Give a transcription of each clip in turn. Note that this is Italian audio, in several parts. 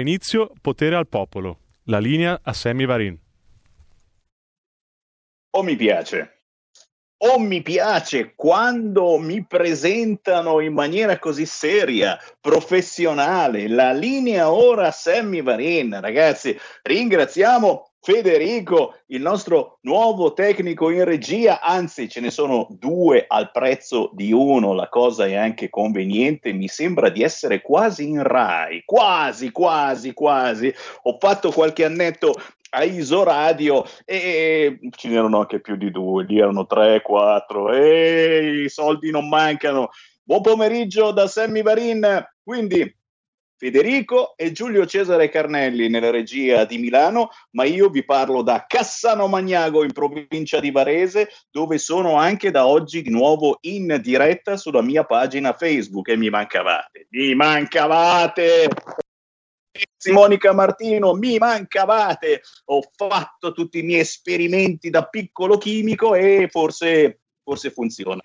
Inizio potere al popolo. La linea a Sammy Varin. Oh, mi piace. Oh, mi piace quando mi presentano in maniera così seria, professionale. La linea ora Sammy Varin. Ragazzi, ringraziamo Federico, il nostro nuovo tecnico in regia, anzi ce ne sono due al prezzo di uno, la cosa è anche conveniente, mi sembra di essere quasi in Rai, quasi, quasi, quasi. Ho fatto qualche annetto a Isoradio e ce n'erano anche più di due, lì erano tre, quattro e i soldi non mancano. Buon pomeriggio da Sammy Varin, quindi Federico e Giulio Cesare Carnelli nella regia di Milano, ma io vi parlo da Cassano Magnago in provincia di Varese, dove sono anche da oggi di nuovo in diretta sulla mia pagina Facebook e mi mancavate, mi mancavate! Monica Martino, mi mancavate, ho fatto tutti i miei esperimenti da piccolo chimico e forse forse funziona.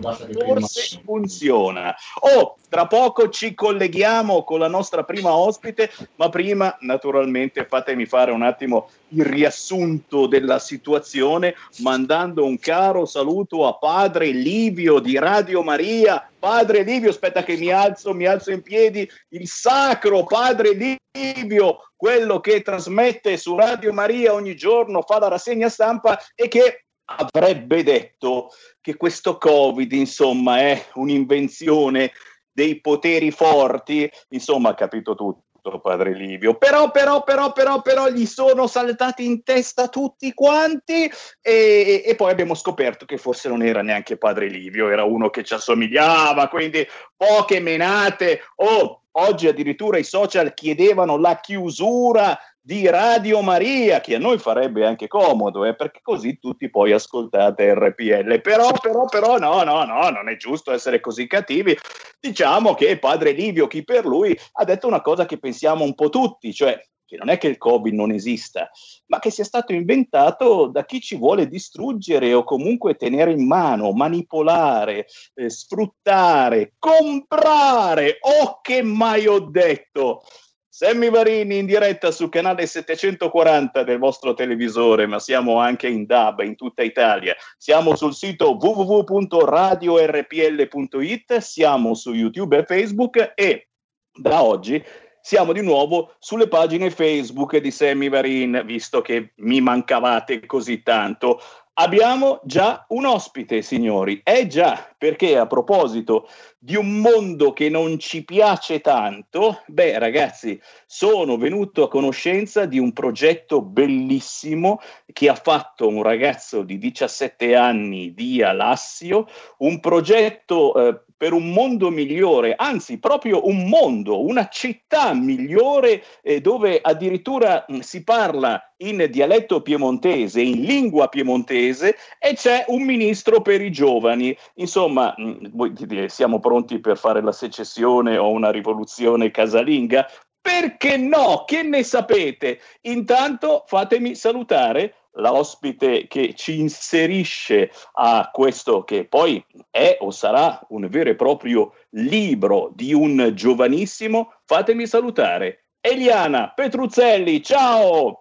Forse funziona. Oh, tra poco ci colleghiamo con la nostra prima ospite, ma prima naturalmente fatemi fare un attimo il riassunto della situazione mandando un caro saluto a padre Livio di Radio Maria. Padre Livio, aspetta che mi alzo, mi alzo in piedi, il sacro padre Livio, quello che trasmette su Radio Maria ogni giorno, fa la rassegna stampa e che avrebbe detto che questo Covid, insomma, è un'invenzione dei poteri forti, insomma, ha capito tutto padre Livio. Però, però, però, però, però, gli sono saltati in testa tutti quanti e, e, poi abbiamo scoperto che forse non era neanche padre Livio, era uno che ci assomigliava, quindi poche menate. Oh, Oggi addirittura i social chiedevano la chiusura di Radio Maria, che a noi farebbe anche comodo, eh, perché così tutti poi ascoltate RPL. Però, però, però, no, no, no, non è giusto essere così cattivi. Diciamo che padre Livio, chi per lui, ha detto una cosa che pensiamo un po' tutti, cioè che non è che il Covid non esista, ma che sia stato inventato da chi ci vuole distruggere o comunque tenere in mano, manipolare, eh, sfruttare, comprare. Oh, che mai ho detto! Sammy Varini in diretta sul canale 740 del vostro televisore, ma siamo anche in DAB in tutta Italia. Siamo sul sito www.radiorpl.it, siamo su YouTube e Facebook e da oggi siamo di nuovo sulle pagine Facebook di Sammy Varin, visto che mi mancavate così tanto. Abbiamo già un ospite, signori. Eh già, perché a proposito di un mondo che non ci piace tanto, beh ragazzi, sono venuto a conoscenza di un progetto bellissimo che ha fatto un ragazzo di 17 anni di Alassio, un progetto eh, per un mondo migliore, anzi proprio un mondo, una città migliore eh, dove addirittura mh, mm, si parla in dialetto piemontese, in lingua piemontese e c'è un ministro per i giovani. Insomma, mh, mm, siamo pronti per fare la secessione o una rivoluzione casalinga? Perché no? Che ne sapete? Intanto fatemi salutare la ospite che ci inserisce a questo che poi è o sarà un vero e proprio libro di un giovanissimo. Fatemi salutare Eliana Petruzzelli. Ciao!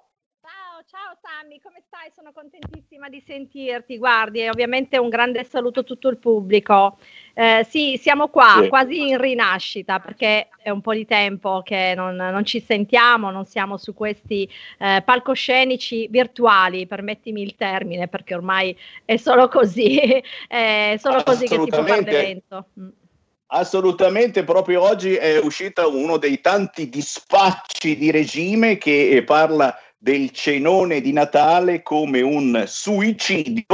Sono contentissima di sentirti. Guardi, ovviamente un grande saluto a tutto il pubblico. Eh, sì, siamo qua, sì. quasi in rinascita, perché è un po' di tempo che non, non ci sentiamo, non siamo su questi eh, palcoscenici virtuali, permettimi il termine, perché ormai è solo così, è solo così che si può fare l'evento. Mm. Assolutamente, proprio oggi è uscito uno dei tanti dispacci di regime che parla del cenone di Natale come un suicidio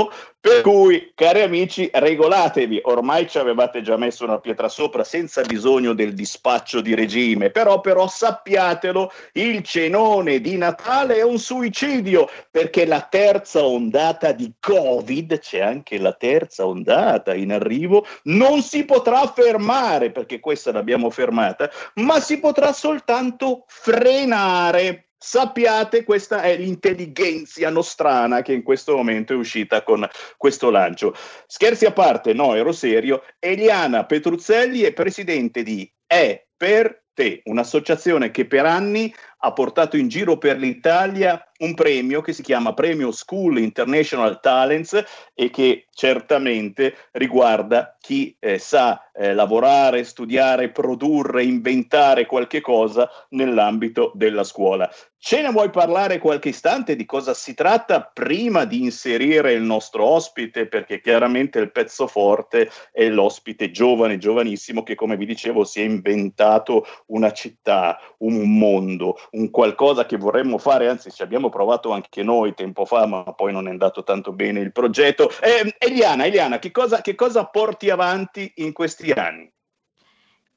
per cui, cari amici, regolatevi. Ormai ci avevate già messo una pietra sopra senza bisogno del dispaccio di regime, però, però sappiatelo, il cenone di Natale è un suicidio perché la terza ondata di Covid, c'è anche la terza ondata in arrivo, non si potrà fermare perché questa l'abbiamo fermata, ma si potrà soltanto frenare sappiate questa è l'intelligenza nostrana che in questo momento è uscita con questo lancio. Scherzi a parte, no, ero serio. Eliana Petruzzelli è presidente di E per te, un'associazione che per anni ha portato in giro per l'Italia un premio che si chiama Premio School International Talents e che certamente riguarda chi eh, sa eh, lavorare, studiare, produrre, inventare qualche cosa nell'ambito della scuola. Ce ne vuoi parlare qualche istante di cosa si tratta prima di inserire il nostro ospite? Perché chiaramente il pezzo forte è l'ospite giovane, giovanissimo, che come vi dicevo si è inventato una città, un mondo, un qualcosa che vorremmo fare, anzi ci abbiamo provato anche noi tempo fa, ma poi non è andato tanto bene il progetto. Eh, Eliana, Eliana che, cosa, che cosa porti avanti in questi anni?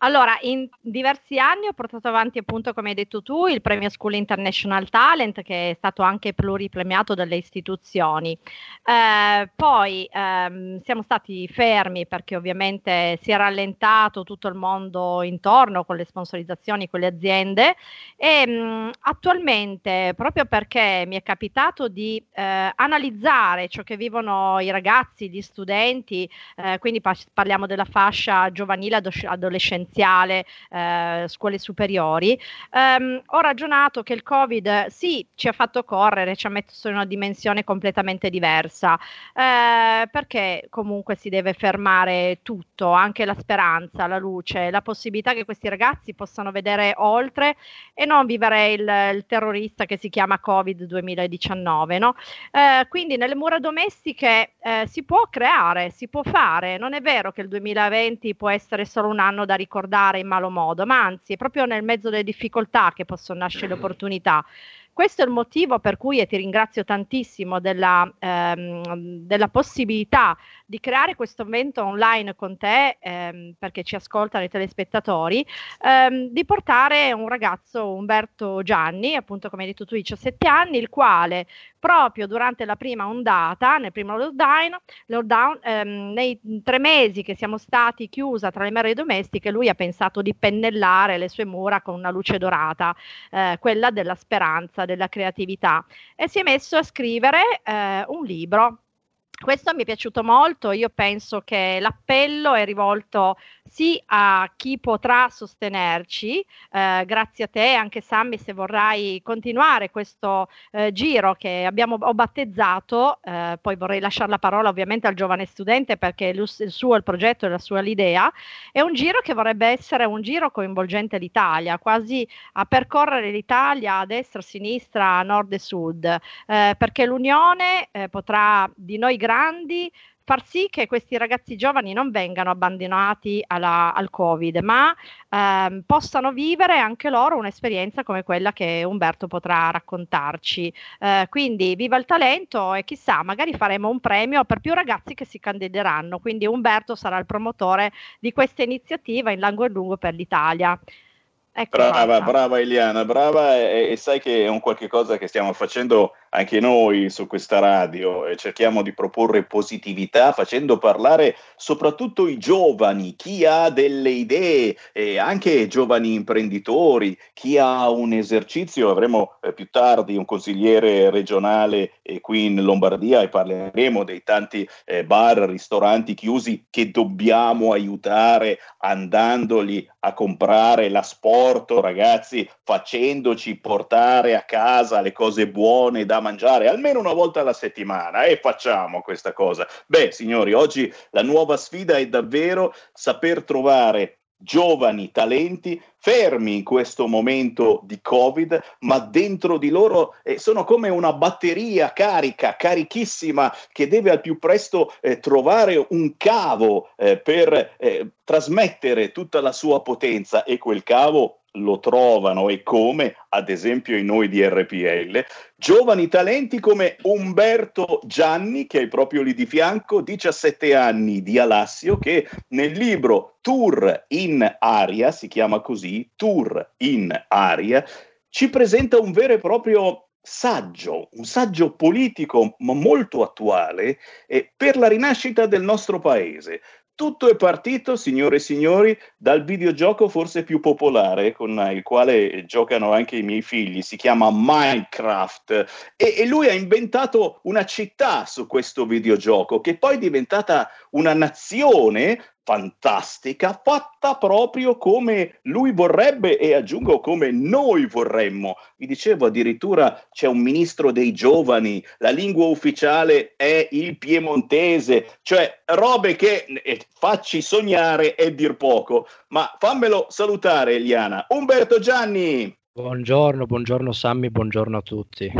Allora, in diversi anni ho portato avanti, appunto, come hai detto tu, il premio School International Talent, che è stato anche pluripremiato dalle istituzioni. Eh, poi ehm, siamo stati fermi perché ovviamente si è rallentato tutto il mondo intorno con le sponsorizzazioni, con le aziende e mh, mm, attualmente, proprio perché mi è capitato di eh, analizzare ciò che vivono i ragazzi, gli studenti, eh, quindi pa- parliamo della fascia giovanile adolescenziale, essenziale, eh, scuole superiori, ehm, ho ragionato che il Covid sì ci ha fatto correre, ci ha messo in una dimensione completamente diversa, eh, perché comunque si deve fermare tutto, anche la speranza, la luce, la possibilità che questi ragazzi possano vedere oltre e non vivere il, il terrorista che si chiama Covid 2019. No? Eh, quindi nelle mura domestiche eh, si può creare, si può fare, non è vero che il 2020 può essere solo un anno da ricordare ricordare in malo modo, ma anzi è proprio nel mezzo delle difficoltà che possono nascere le opportunità. Questo è il motivo per cui, e ti ringrazio tantissimo della, ehm, della possibilità di creare questo evento online con te, ehm, perché ci ascoltano i telespettatori, ehm, di portare un ragazzo, Umberto Gianni, appunto come hai detto tu, 17 anni, il quale proprio durante la prima ondata, nel primo lockdown, lockdown ehm, nei tre mesi che siamo stati chiusa tra le mere domestiche, lui ha pensato di pennellare le sue mura con una luce dorata, eh, quella della speranza, della creatività, e si è messo a scrivere eh, un libro. Questo mi è piaciuto molto, io penso che l'appello è rivolto sì a chi potrà sostenerci, eh, grazie a te anche Sammy se vorrai continuare questo eh, giro che abbiamo ho battezzato, eh, poi vorrei lasciare la parola ovviamente al giovane studente perché il, il suo il progetto e la sua l'idea, è un giro che vorrebbe essere un giro coinvolgente l'Italia, quasi a percorrere l'Italia a destra, a sinistra, a nord e sud, eh, perché l'unione eh, potrà di noi grandi far sì che questi ragazzi giovani non vengano abbandonati alla, al Covid, ma ehm, possano vivere anche loro un'esperienza come quella che Umberto potrà raccontarci. Eh, quindi viva il talento e chissà, magari faremo un premio per più ragazzi che si candideranno. Quindi Umberto sarà il promotore di questa iniziativa in largo e lungo per l'Italia. Ecco brava, brava Eliana, brava e, e, sai che è un qualche cosa che stiamo facendo anche noi su questa radio e cerchiamo di proporre positività facendo parlare soprattutto i giovani, chi ha delle idee e anche giovani imprenditori, chi ha un esercizio, avremo eh, più tardi un consigliere regionale eh, qui in Lombardia e parleremo dei tanti eh, bar, ristoranti chiusi che dobbiamo aiutare andandoli a comprare la sport porto, ragazzi, facendoci portare a casa le cose buone da mangiare almeno una volta alla settimana e facciamo questa cosa. Beh, signori, oggi la nuova sfida è davvero saper trovare giovani talenti fermi in questo momento di Covid, ma dentro di loro eh, sono come una batteria carica, carichissima, che deve al più presto eh, trovare un cavo eh, per eh, trasmettere tutta la sua potenza e quel cavo lo trovano e come, ad esempio in noi di RPL, giovani talenti come Umberto Gianni, che è proprio lì di fianco, 17 anni di Alassio, che nel libro Tour in Aria, si chiama così, Tour in Aria, ci presenta un vero e proprio saggio, un saggio politico ma molto attuale eh, per la rinascita del nostro paese. Tutto è partito, signore e signori, dal videogioco forse più popolare con il quale giocano anche i miei figli, si chiama Minecraft. E, e lui ha inventato una città su questo videogioco che poi è diventata una nazione fantastica, fatta proprio come lui vorrebbe e aggiungo come noi vorremmo. Vi dicevo addirittura c'è un ministro dei giovani, la lingua ufficiale è il piemontese, cioè robe che eh, facci sognare e dir poco. Ma fammelo salutare Eliana. Umberto Gianni. Buongiorno, buongiorno Sammy, buongiorno a tutti.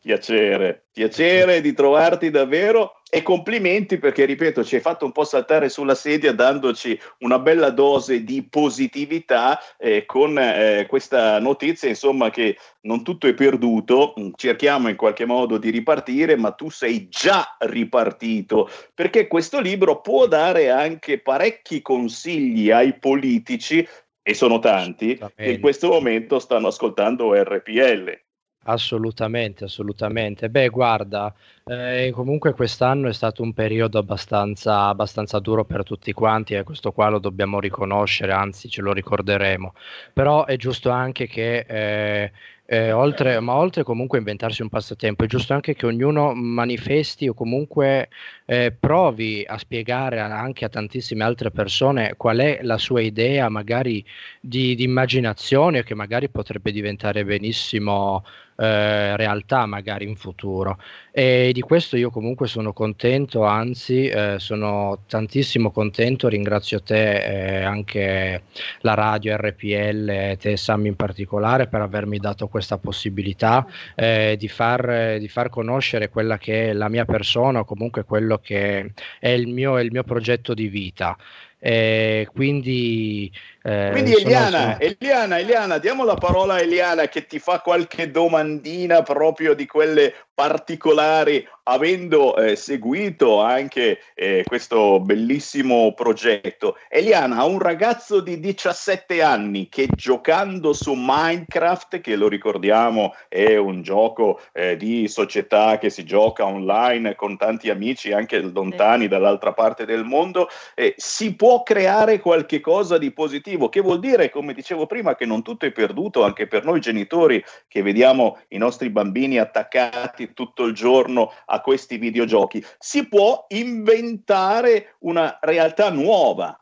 Piacere, piacere di trovarti davvero e complimenti perché, ripeto, ci hai fatto un po' saltare sulla sedia dandoci una bella dose di positività eh, con eh, questa notizia, insomma, che non tutto è perduto, cerchiamo in qualche modo di ripartire, ma tu sei già ripartito perché questo libro può dare anche parecchi consigli ai politici e sono tanti che in questo momento stanno ascoltando RPL. Assolutamente, assolutamente. Beh, guarda, eh, comunque quest'anno è stato un periodo abbastanza, abbastanza duro per tutti quanti e questo qua lo dobbiamo riconoscere, anzi ce lo ricorderemo. Però è giusto anche che eh, eh, oltre, ma oltre comunque a inventarsi un passatempo, è giusto anche che ognuno manifesti o comunque eh, provi a spiegare anche a tantissime altre persone qual è la sua idea, magari di, di immaginazione, che magari potrebbe diventare benissimo eh, realtà, magari in futuro. E di questo io comunque sono contento, anzi eh, sono tantissimo contento, ringrazio te e anche la radio RPL, te Sam in particolare, per avermi dato questa possibilità eh, di, far, di, far, conoscere quella che è la mia persona o comunque quello che è il mio, il mio progetto di vita. Eh, quindi, eh, quindi Eliana, sono... Eliana, Eliana, diamo la parola a Eliana che ti fa qualche domandina proprio di quelle particolari, avendo eh, seguito anche eh, questo bellissimo progetto. Eliana, un ragazzo di 17 anni che giocando su Minecraft, che lo ricordiamo è un gioco eh, di società che si gioca online con tanti amici anche lontani dall'altra parte del mondo, eh, si può creare qualche cosa di positivo, che vuol dire, come dicevo prima, che non tutto è perduto anche per noi genitori che vediamo i nostri bambini attaccati tutto il giorno a questi videogiochi. Si può inventare una realtà nuova.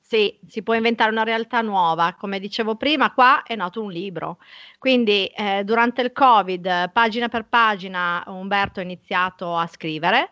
Sì, si può inventare una realtà nuova. Come dicevo prima, qua è nato un libro. Quindi eh, durante il Covid, pagina per pagina, Umberto ha iniziato a scrivere.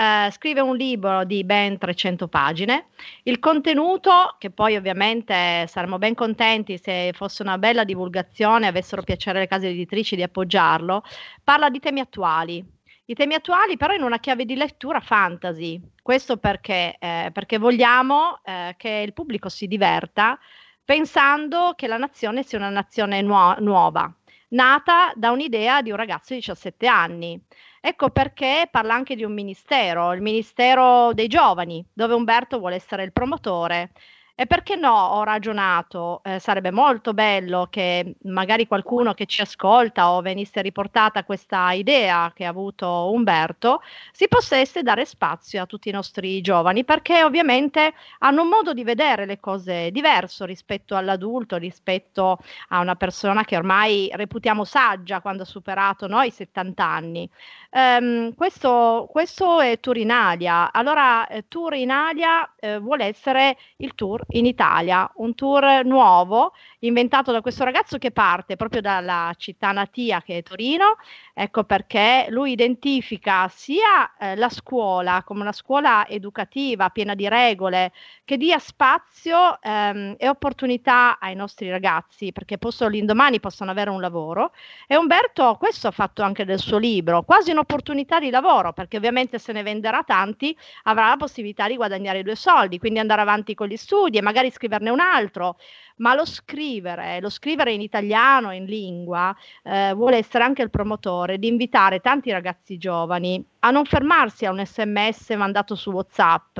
Uh, scrive un libro di ben 300 pagine. Il contenuto, che poi ovviamente saremmo ben contenti se fosse una bella divulgazione, avessero piacere le case editrici di appoggiarlo, parla di temi attuali. I temi attuali però in una chiave di lettura fantasy. Questo perché, eh, perché vogliamo eh, che il pubblico si diverta pensando che la nazione sia una nazione nuo- nuova, nata da un'idea di un ragazzo di 17 anni. Ecco perché parla anche di un ministero, il Ministero dei Giovani, dove Umberto vuole essere il promotore e perché no, ho ragionato, eh, sarebbe molto bello che magari qualcuno che ci ascolta o venisse riportata questa idea che ha avuto Umberto, si potesse dare spazio a tutti i nostri giovani, perché ovviamente hanno un modo di vedere le cose diverso rispetto all'adulto, rispetto a una persona che ormai reputiamo saggia quando ha superato noi i 70 anni. Um, questo, questo, è Turinalia. Allora, eh, Turinalia eh, vuole essere il tour in Italia, un tour nuovo inventato da questo ragazzo che parte proprio dalla città natia che è Torino. Ecco perché lui identifica sia eh, la scuola come una scuola educativa piena di regole che dia spazio ehm, e opportunità ai nostri ragazzi perché posso, l'indomani possono avere un lavoro. E Umberto questo ha fatto anche del suo libro, quasi un'opportunità di lavoro perché ovviamente se ne venderà tanti avrà la possibilità di guadagnare due soldi, quindi andare avanti con gli studi e magari scriverne un altro. Ma lo scrivere, lo scrivere in italiano, in lingua, eh, vuole essere anche il promotore di invitare tanti ragazzi giovani a non fermarsi a un sms mandato su WhatsApp,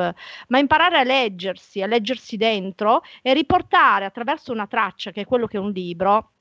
ma imparare a leggersi, a leggersi dentro e riportare attraverso una traccia, che è quello che è un libro,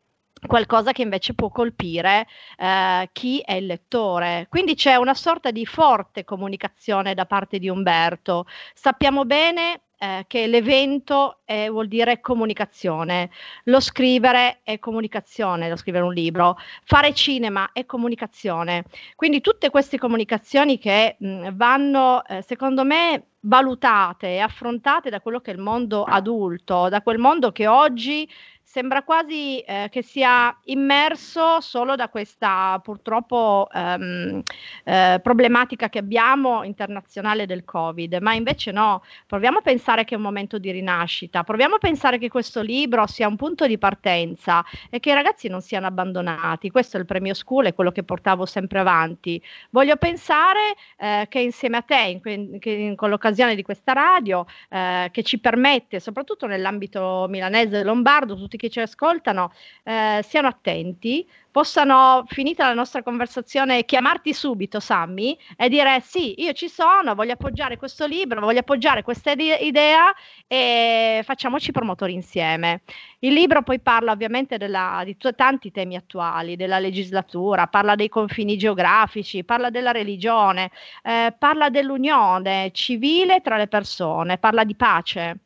qualcosa che invece può colpire eh, chi è il lettore. Quindi c'è una sorta di forte comunicazione da parte di Umberto. Sappiamo bene eh, che l'evento è, vuol dire comunicazione, lo scrivere è comunicazione, lo scrivere un libro, fare cinema è comunicazione. Quindi tutte queste comunicazioni che mh, vanno, eh, secondo me, valutate e affrontate da quello che è il mondo adulto, da quel mondo che oggi sembra quasi eh, che sia immerso solo da questa purtroppo ehm, eh, problematica che abbiamo internazionale del Covid, ma invece no, proviamo a pensare che è un momento di rinascita, proviamo a pensare che questo libro sia un punto di partenza e che i ragazzi non siano abbandonati. Questo è il premio school, è quello che portavo sempre avanti. Voglio pensare eh, che insieme a te, in, in, con l'occasione di questa radio, eh, che ci permette, soprattutto nell'ambito milanese e lombardo, tutti che ci ascoltano eh, siano attenti, possano, finita la nostra conversazione, chiamarti subito, Sammy, e dire sì, io ci sono, voglio appoggiare questo libro, voglio appoggiare questa idea e facciamoci promotori insieme. Il libro poi parla ovviamente della, di t- tanti temi attuali, della legislatura, parla dei confini geografici, parla della religione, eh, parla dell'unione civile tra le persone, parla di pace.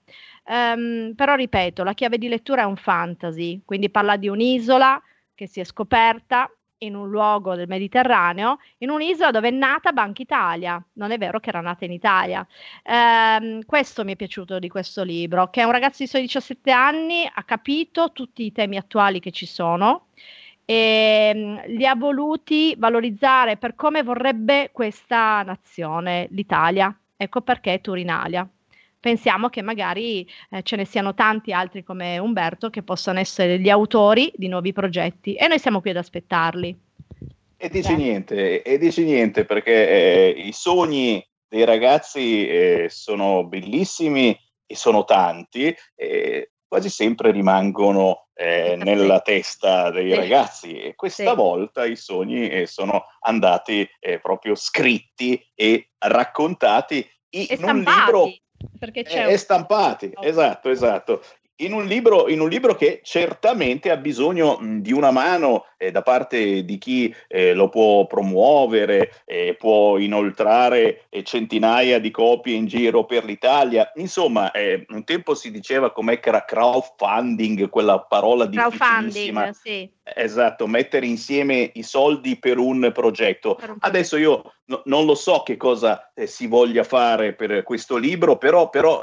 Um, però ripeto, la chiave di lettura è un fantasy, quindi parla di un'isola che si è scoperta in un luogo del Mediterraneo, in un'isola dove è nata Banca Italia. Non è vero che era nata in Italia. Um, questo mi è piaciuto di questo libro, che un ragazzo di suoi 17 anni ha capito tutti i temi attuali che ci sono e um, li ha voluti valorizzare per come vorrebbe questa nazione, l'Italia. Ecco perché Turinalia pensiamo che magari eh, ce ne siano tanti altri come Umberto che possano essere gli autori di nuovi progetti e noi siamo qui ad aspettarli. E dici niente, e dici niente perché eh, i sogni dei ragazzi eh, sono bellissimi e sono tanti. quasi sempre rimangono eh, nella testa dei sì. ragazzi e questa Sì. volta i sogni eh, sono andati eh, proprio scritti e raccontati in E un libro stampati, perché c'è e, un- stampati, esatto, esatto. In un, libro, in un libro che certamente ha bisogno mh, di una mano eh, da parte di chi eh, lo può promuovere, eh, può inoltrare eh, centinaia di copie in giro per l'Italia. Insomma, eh, un tempo si diceva com'è che era crowdfunding, quella parola difficilissima. crowdfunding, sì. Esatto, mettere insieme i soldi per un progetto. Per un Adesso io no- non lo so che cosa eh, si voglia fare per questo libro, però, però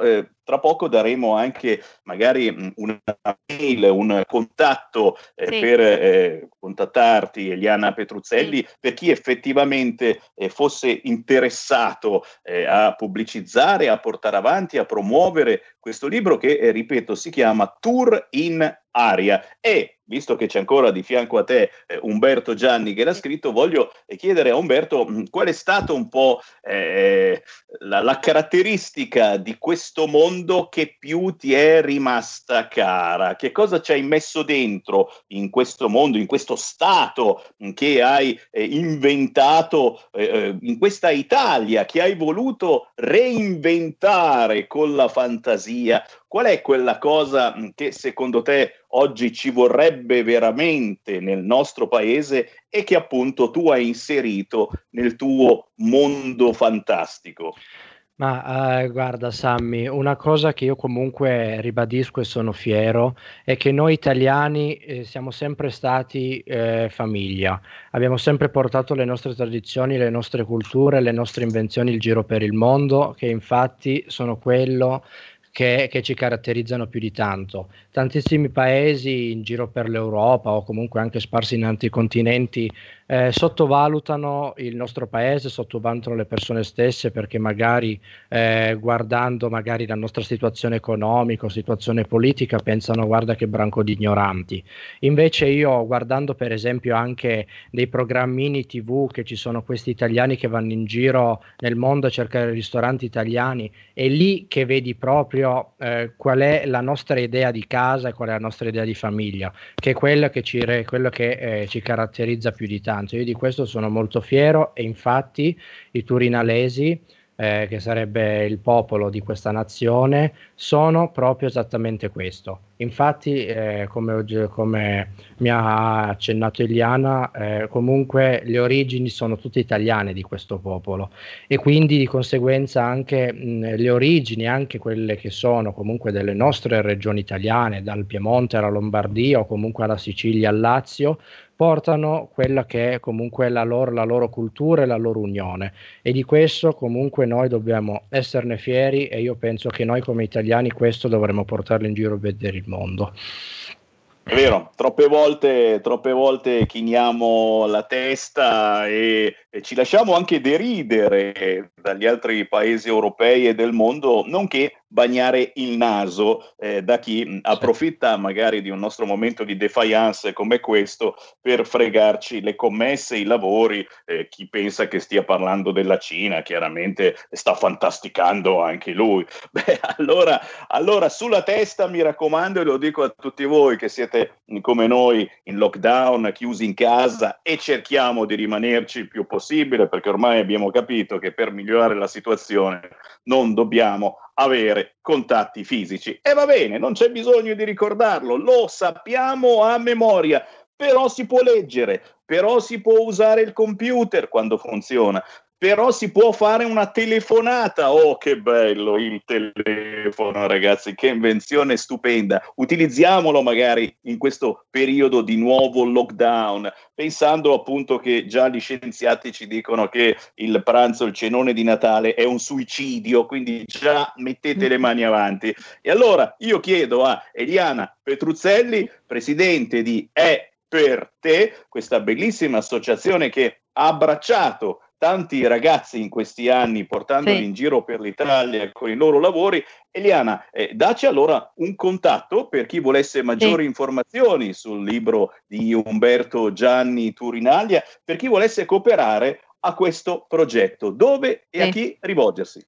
tra poco daremo anche magari mh, una mail, un contatto eh, Sì. per eh, contattarti, Eliana Petruzzelli, per chi effettivamente eh, fosse interessato eh, a pubblicizzare, a portare avanti, a promuovere questo libro che, eh, ripeto, si chiama Tour in Aria. E visto che c'è ancora di fianco a te eh, Umberto Gianni che l'ha scritto, voglio chiedere a Umberto mh, qual è stata un po' eh, la, la caratteristica di questo mondo che più ti è rimasta cara. Che cosa ci hai messo dentro in questo mondo, in questo stato che hai eh, inventato eh, eh, in questa Italia, che hai voluto reinventare con la fantasia? Qual è quella cosa che secondo te oggi ci vorrebbe veramente nel nostro paese e che appunto tu hai inserito nel tuo mondo fantastico? Ma eh, guarda, Sammy, una cosa che io comunque ribadisco e sono fiero è che noi italiani eh, siamo sempre stati eh, famiglia, abbiamo sempre portato le nostre tradizioni, le nostre culture, le nostre invenzioni in giro per il mondo, che infatti sono quello che, che ci caratterizzano più di tanto. Tantissimi paesi in giro per l'Europa o comunque anche sparsi in altri continenti eh, sottovalutano il nostro paese, sottovalutano le persone stesse perché magari eh, guardando magari la nostra situazione economica situazione politica pensano guarda che branco di ignoranti. Invece io guardando per esempio anche dei programmini TV che ci sono questi italiani che vanno in giro nel mondo a cercare ristoranti italiani, è lì che vedi proprio eh, qual è la nostra idea di casa e qual è la nostra idea di famiglia, che è quello che ci, re- quello che, eh, ci caratterizza più di tanto. Io di questo sono molto fiero e infatti i turinalesi, eh, che sarebbe il popolo di questa nazione, sono proprio esattamente questo. Infatti, eh, come, come mi ha accennato Eliana, eh, comunque le origini sono tutte italiane di questo popolo e quindi di conseguenza anche mh, le origini, anche quelle che sono comunque delle nostre regioni italiane, dal Piemonte alla Lombardia o comunque alla Sicilia al Lazio, portano quella che è comunque la loro, la loro cultura e la loro unione e di questo comunque noi dobbiamo esserne fieri e io penso che noi come italiani questo dovremmo portarlo in giro a vedere il mondo. È vero, troppe volte, troppe volte chiniamo la testa e, e ci lasciamo anche deridere dagli altri paesi europei e del mondo, nonché bagnare il naso eh, da chi approfitta magari di un nostro momento di defiance come questo per fregarci le commesse, i lavori. Eh, chi pensa che stia parlando della Cina, chiaramente sta fantasticando anche lui. Beh, allora, allora sulla testa mi raccomando e lo dico a tutti voi che siete come noi in lockdown, chiusi in casa e cerchiamo di rimanerci il più possibile perché ormai abbiamo capito che per migliorare la situazione non dobbiamo avere contatti fisici. E va bene, non c'è bisogno di ricordarlo, lo sappiamo a memoria, però si può leggere, però si può usare il computer quando funziona, però si può fare una telefonata. Oh, che bello il telefono, ragazzi, che invenzione stupenda. Utilizziamolo magari in questo periodo di nuovo lockdown, pensando appunto che già gli scienziati ci dicono che il pranzo, il cenone di Natale è un suicidio, quindi già mettete le mani avanti. E allora io chiedo a Eliana Petruzzelli, presidente di È per te, questa bellissima associazione che ha abbracciato tanti ragazzi in questi anni portandoli Sì. in giro per l'Italia con i loro lavori. Eliana, eh, daci allora un contatto per chi volesse maggiori informazioni sul libro di Umberto Gianni Turinaglia, per chi volesse cooperare a questo progetto. Dove e a Sì. chi rivolgersi?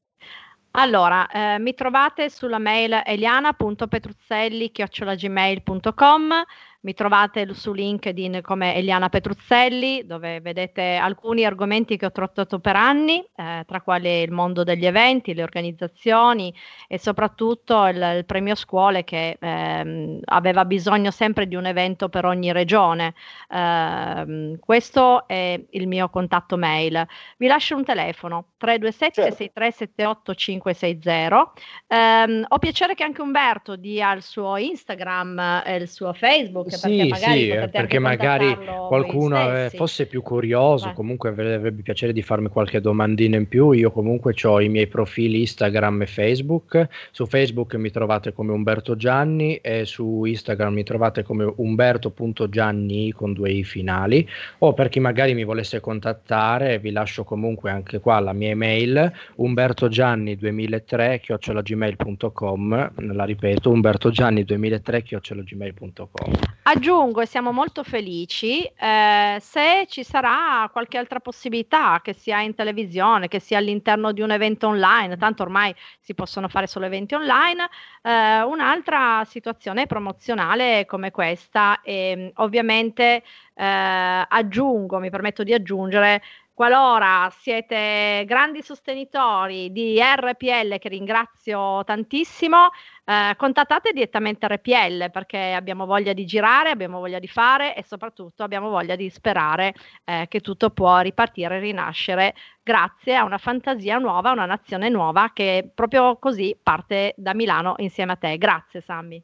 Allora, eh, mi trovate sulla mail eliana.petruzzelli.gmail.com mi trovate su LinkedIn come Eliana Petruzzelli, dove vedete alcuni argomenti che ho trattato per anni, eh, tra quali il mondo degli eventi, le organizzazioni e soprattutto il, il premio scuole che ehm, aveva bisogno sempre di un evento per ogni regione. Eh, questo è il mio contatto mail. Vi lascio un telefono 327 certo. 6378 560. Eh, ho piacere che anche Umberto dia il suo Instagram e il suo Facebook sì, magari sì, perché magari qualcuno fosse più curioso, Beh. comunque avrebbe piacere di farmi qualche domandina in più. Io comunque ho i miei profili Instagram e Facebook. Su Facebook mi trovate come Umberto Gianni e su Instagram mi trovate come umberto.gianni con due i finali. O per chi magari mi volesse contattare, vi lascio comunque anche qua la mia email umbertogianni2003 chiocciolagmail.com. La ripeto, umbertogianni2003 chiocciolagmail.com. Aggiungo e siamo molto felici eh, se ci sarà qualche altra possibilità, che sia in televisione, che sia all'interno di un evento online, tanto ormai si possono fare solo eventi online, eh, un'altra situazione promozionale come questa. E ovviamente eh, aggiungo, mi permetto di aggiungere, qualora siete grandi sostenitori di RPL, che ringrazio tantissimo, eh, contattate direttamente RPL perché abbiamo voglia di girare, abbiamo voglia di fare e soprattutto abbiamo voglia di sperare eh, che tutto può ripartire e rinascere grazie a una fantasia nuova, una nazione nuova che proprio così parte da Milano insieme a te. Grazie Sammy.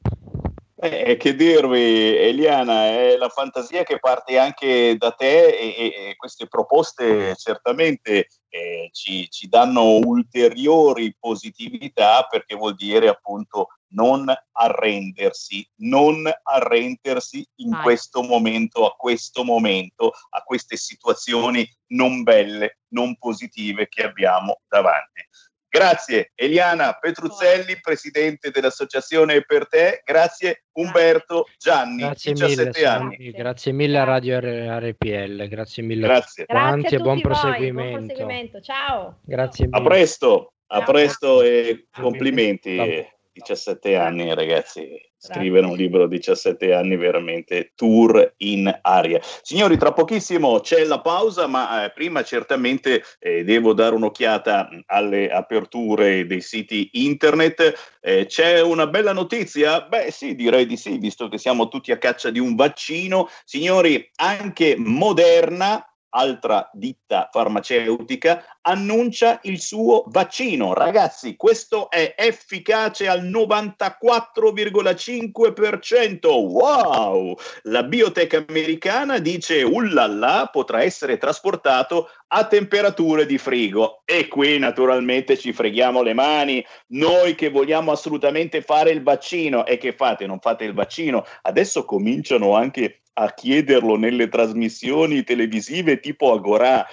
Eh, che dirvi, Eliana, è la fantasia che parte anche da te e, e, e queste proposte certamente eh, ci, ci, danno ulteriori positività perché vuol dire appunto non arrendersi, non arrendersi in Vai. questo momento, a questo momento, a queste situazioni non belle, non positive che abbiamo davanti. Grazie Eliana Petruzzelli, presidente dell'associazione Per Te, grazie Umberto Gianni, grazie 17 mille, anni. Grazie mille a Radio RPL, grazie mille grazie. a quanti e buon proseguimento. buon proseguimento. Ciao. Grazie mille. A presto, a presto e complimenti. 17 anni ragazzi scrivere un libro a 17 anni veramente tour in aria. Signori, tra pochissimo c'è la pausa, ma eh, prima certamente eh, devo dare un'occhiata alle aperture dei siti internet. Eh, c'è una bella notizia? Beh, sì, direi di sì, visto che siamo tutti a caccia di un vaccino. Signori, anche Moderna altra ditta farmaceutica, annuncia il suo vaccino. Ragazzi, questo è efficace al 94,5%. Wow! La biotech americana dice ullala, potrà essere trasportato a temperature di frigo. E qui naturalmente ci freghiamo le mani. Noi che vogliamo assolutamente fare il vaccino e che fate? Non fate il vaccino. Adesso cominciano anche a chiederlo nelle trasmissioni televisive tipo Agorà.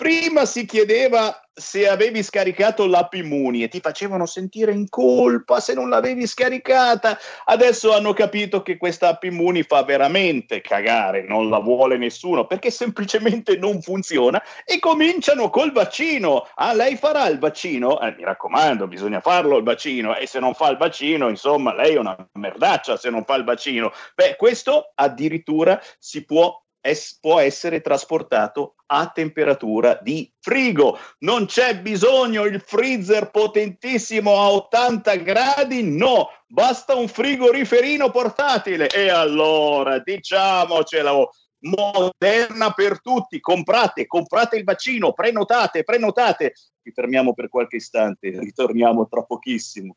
Prima si chiedeva se avevi scaricato l'app Immuni e ti facevano sentire in colpa se non l'avevi scaricata. Adesso hanno capito che questa app Immuni fa veramente cagare, non la vuole nessuno perché semplicemente non funziona e cominciano col vaccino. Ah, lei farà il vaccino? Eh, mi raccomando, bisogna farlo il vaccino e se non fa il vaccino, insomma, lei è una merdaccia se non fa il vaccino. Beh, questo addirittura si può es- può essere trasportato a temperatura di frigo. Non c'è bisogno il freezer potentissimo a 80 gradi, no, basta un frigoriferino portatile. E allora diciamocelo. Moderna per tutti, comprate, comprate il vaccino, prenotate, prenotate. Ci fermiamo per qualche istante, ritorniamo tra pochissimo.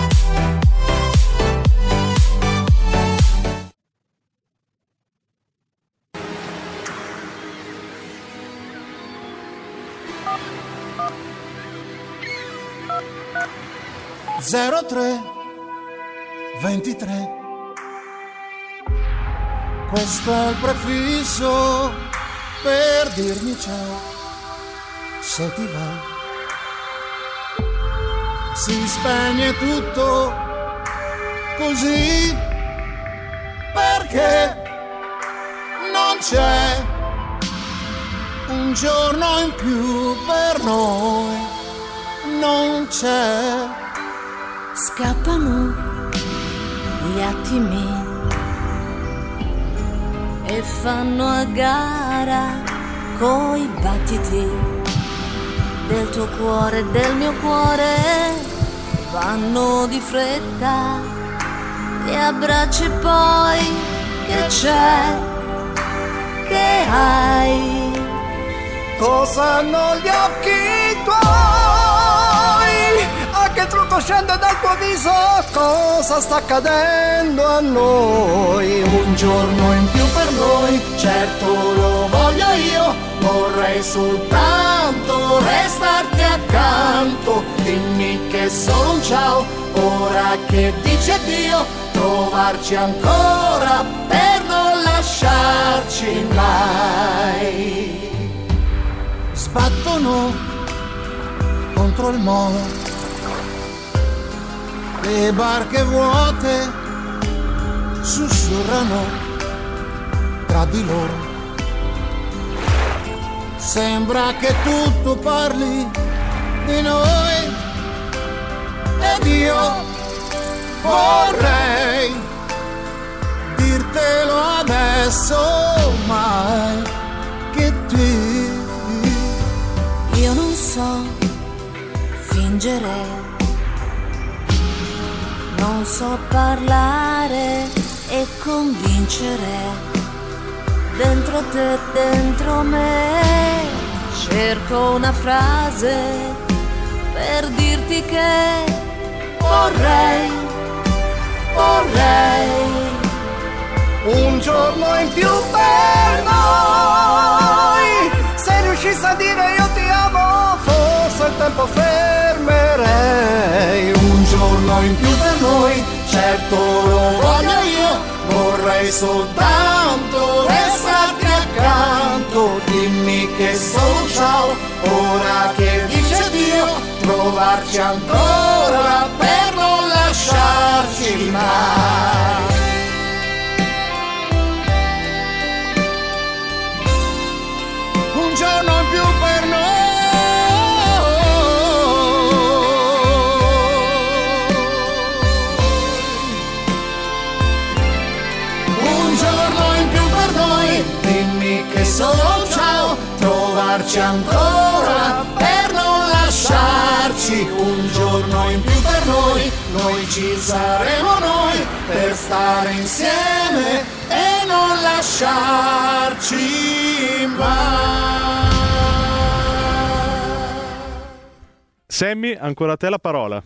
Zero tre. 23 Questo è il prefisso per dirmi ciao. Se ti va. Si spegne tutto così. Perché non c'è un giorno in più per noi. Non c'è Scappano gli attimi e fanno a gara coi battiti del tuo cuore e del mio cuore vanno di fretta e abbracci poi che c'è che hai Cosa hanno gli occhi tuoi? Che trucco scende dal tuo viso? Cosa sta accadendo a noi? Un giorno in più per noi, certo lo voglio io. Vorrei soltanto restarti accanto. Dimmi che solo un ciao, ora che dice Dio, trovarci ancora per non lasciarci mai sbattono contro il molo le barche vuote sussurrano tra di loro. Sembra che tutto parli di noi ed io vorrei dirtelo adesso mai che ti io non so fingere, non so parlare e convincere. Dentro te, dentro me, cerco una frase per dirti che vorrei, vorrei un giorno in più per noi. Se riuscissi a dire io ti amo, forse il tempo fermerei. Giorno in più per noi, certo lo voglio io. Vorrei soltanto restarti accanto. Dimmi che solo un ciao, ora che dice Dio, trovarci ancora per non lasciarci mai. Trovarci ancora per non lasciarci. Un giorno in più per noi, noi ci saremo noi per stare insieme e non lasciarci mai. Sammy, ancora a te la parola.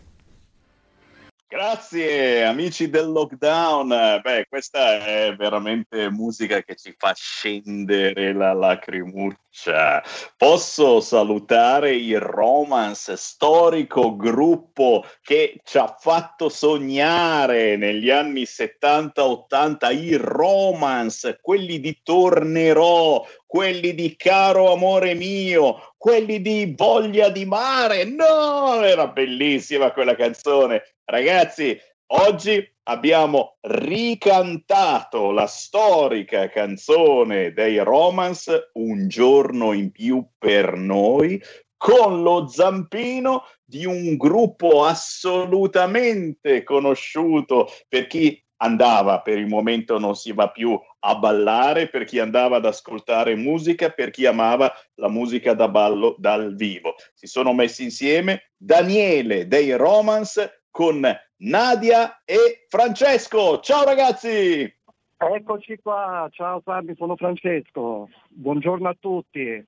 Grazie amici del lockdown. Beh, questa è veramente musica che ci fa scendere la lacrimuccia posso salutare il Romance, storico gruppo che ci ha fatto sognare negli anni 70-80, i Romance, quelli di Tornerò, quelli di Caro amore mio, quelli di Voglia di mare. No, era bellissima quella canzone. Ragazzi, oggi abbiamo ricantato la storica canzone dei Romance Un giorno in più per noi con lo zampino di un gruppo assolutamente conosciuto per chi andava, per il momento non si va più a ballare, per chi andava ad ascoltare musica, per chi amava la musica da ballo dal vivo. Si sono messi insieme Daniele dei Romance con Nadia e Francesco. Ciao ragazzi! Eccoci qua, ciao Fabio, sono Francesco. Buongiorno a tutti.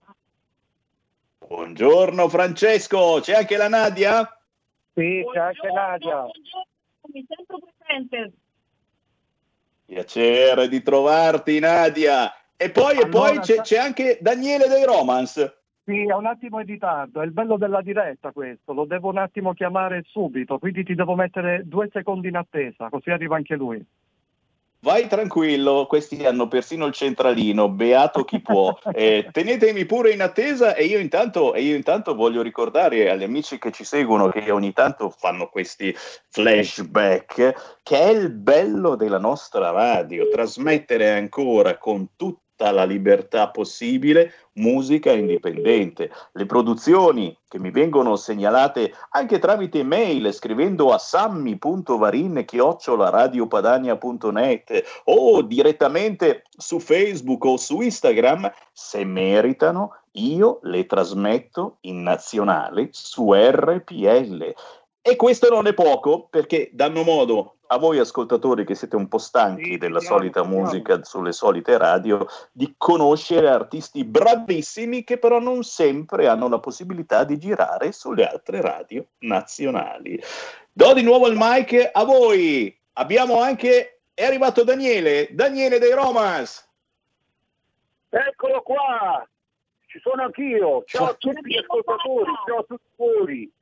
Buongiorno Francesco, c'è anche la Nadia? Sì, c'è anche Nadia. Mi sento presente. Piacere di trovarti Nadia. E poi, e poi Allora, c'è, c'è anche Daniele dei Romance. Sì, è un attimo in ritardo, è il bello della diretta questo, lo devo un attimo chiamare subito, quindi ti devo mettere due secondi in attesa, così arriva anche lui. Vai tranquillo, questi hanno persino il centralino, beato chi può. Eh, tenetemi pure in attesa e io, intanto, e io intanto voglio ricordare agli amici che ci seguono che ogni tanto fanno questi flashback, che è il bello della nostra radio, trasmettere ancora con tutta la libertà possibile musica indipendente. Le produzioni che mi vengono segnalate anche tramite mail scrivendo a sammi.varin-radiopadania.net o direttamente su Facebook o su Instagram, se meritano, io le trasmetto in nazionale su RPL. E questo non è poco perché danno modo a voi ascoltatori che siete un po' stanchi della solita musica sulle solite radio di conoscere artisti bravissimi che però non sempre hanno la possibilità di girare sulle altre radio nazionali. Do di nuovo il mic a voi. Abbiamo anche è arrivato Daniele, Daniele dei Romans. Eccolo qua, ci sono anch'io. Ciao a tutti gli ascoltatori, ciao a tutti voi.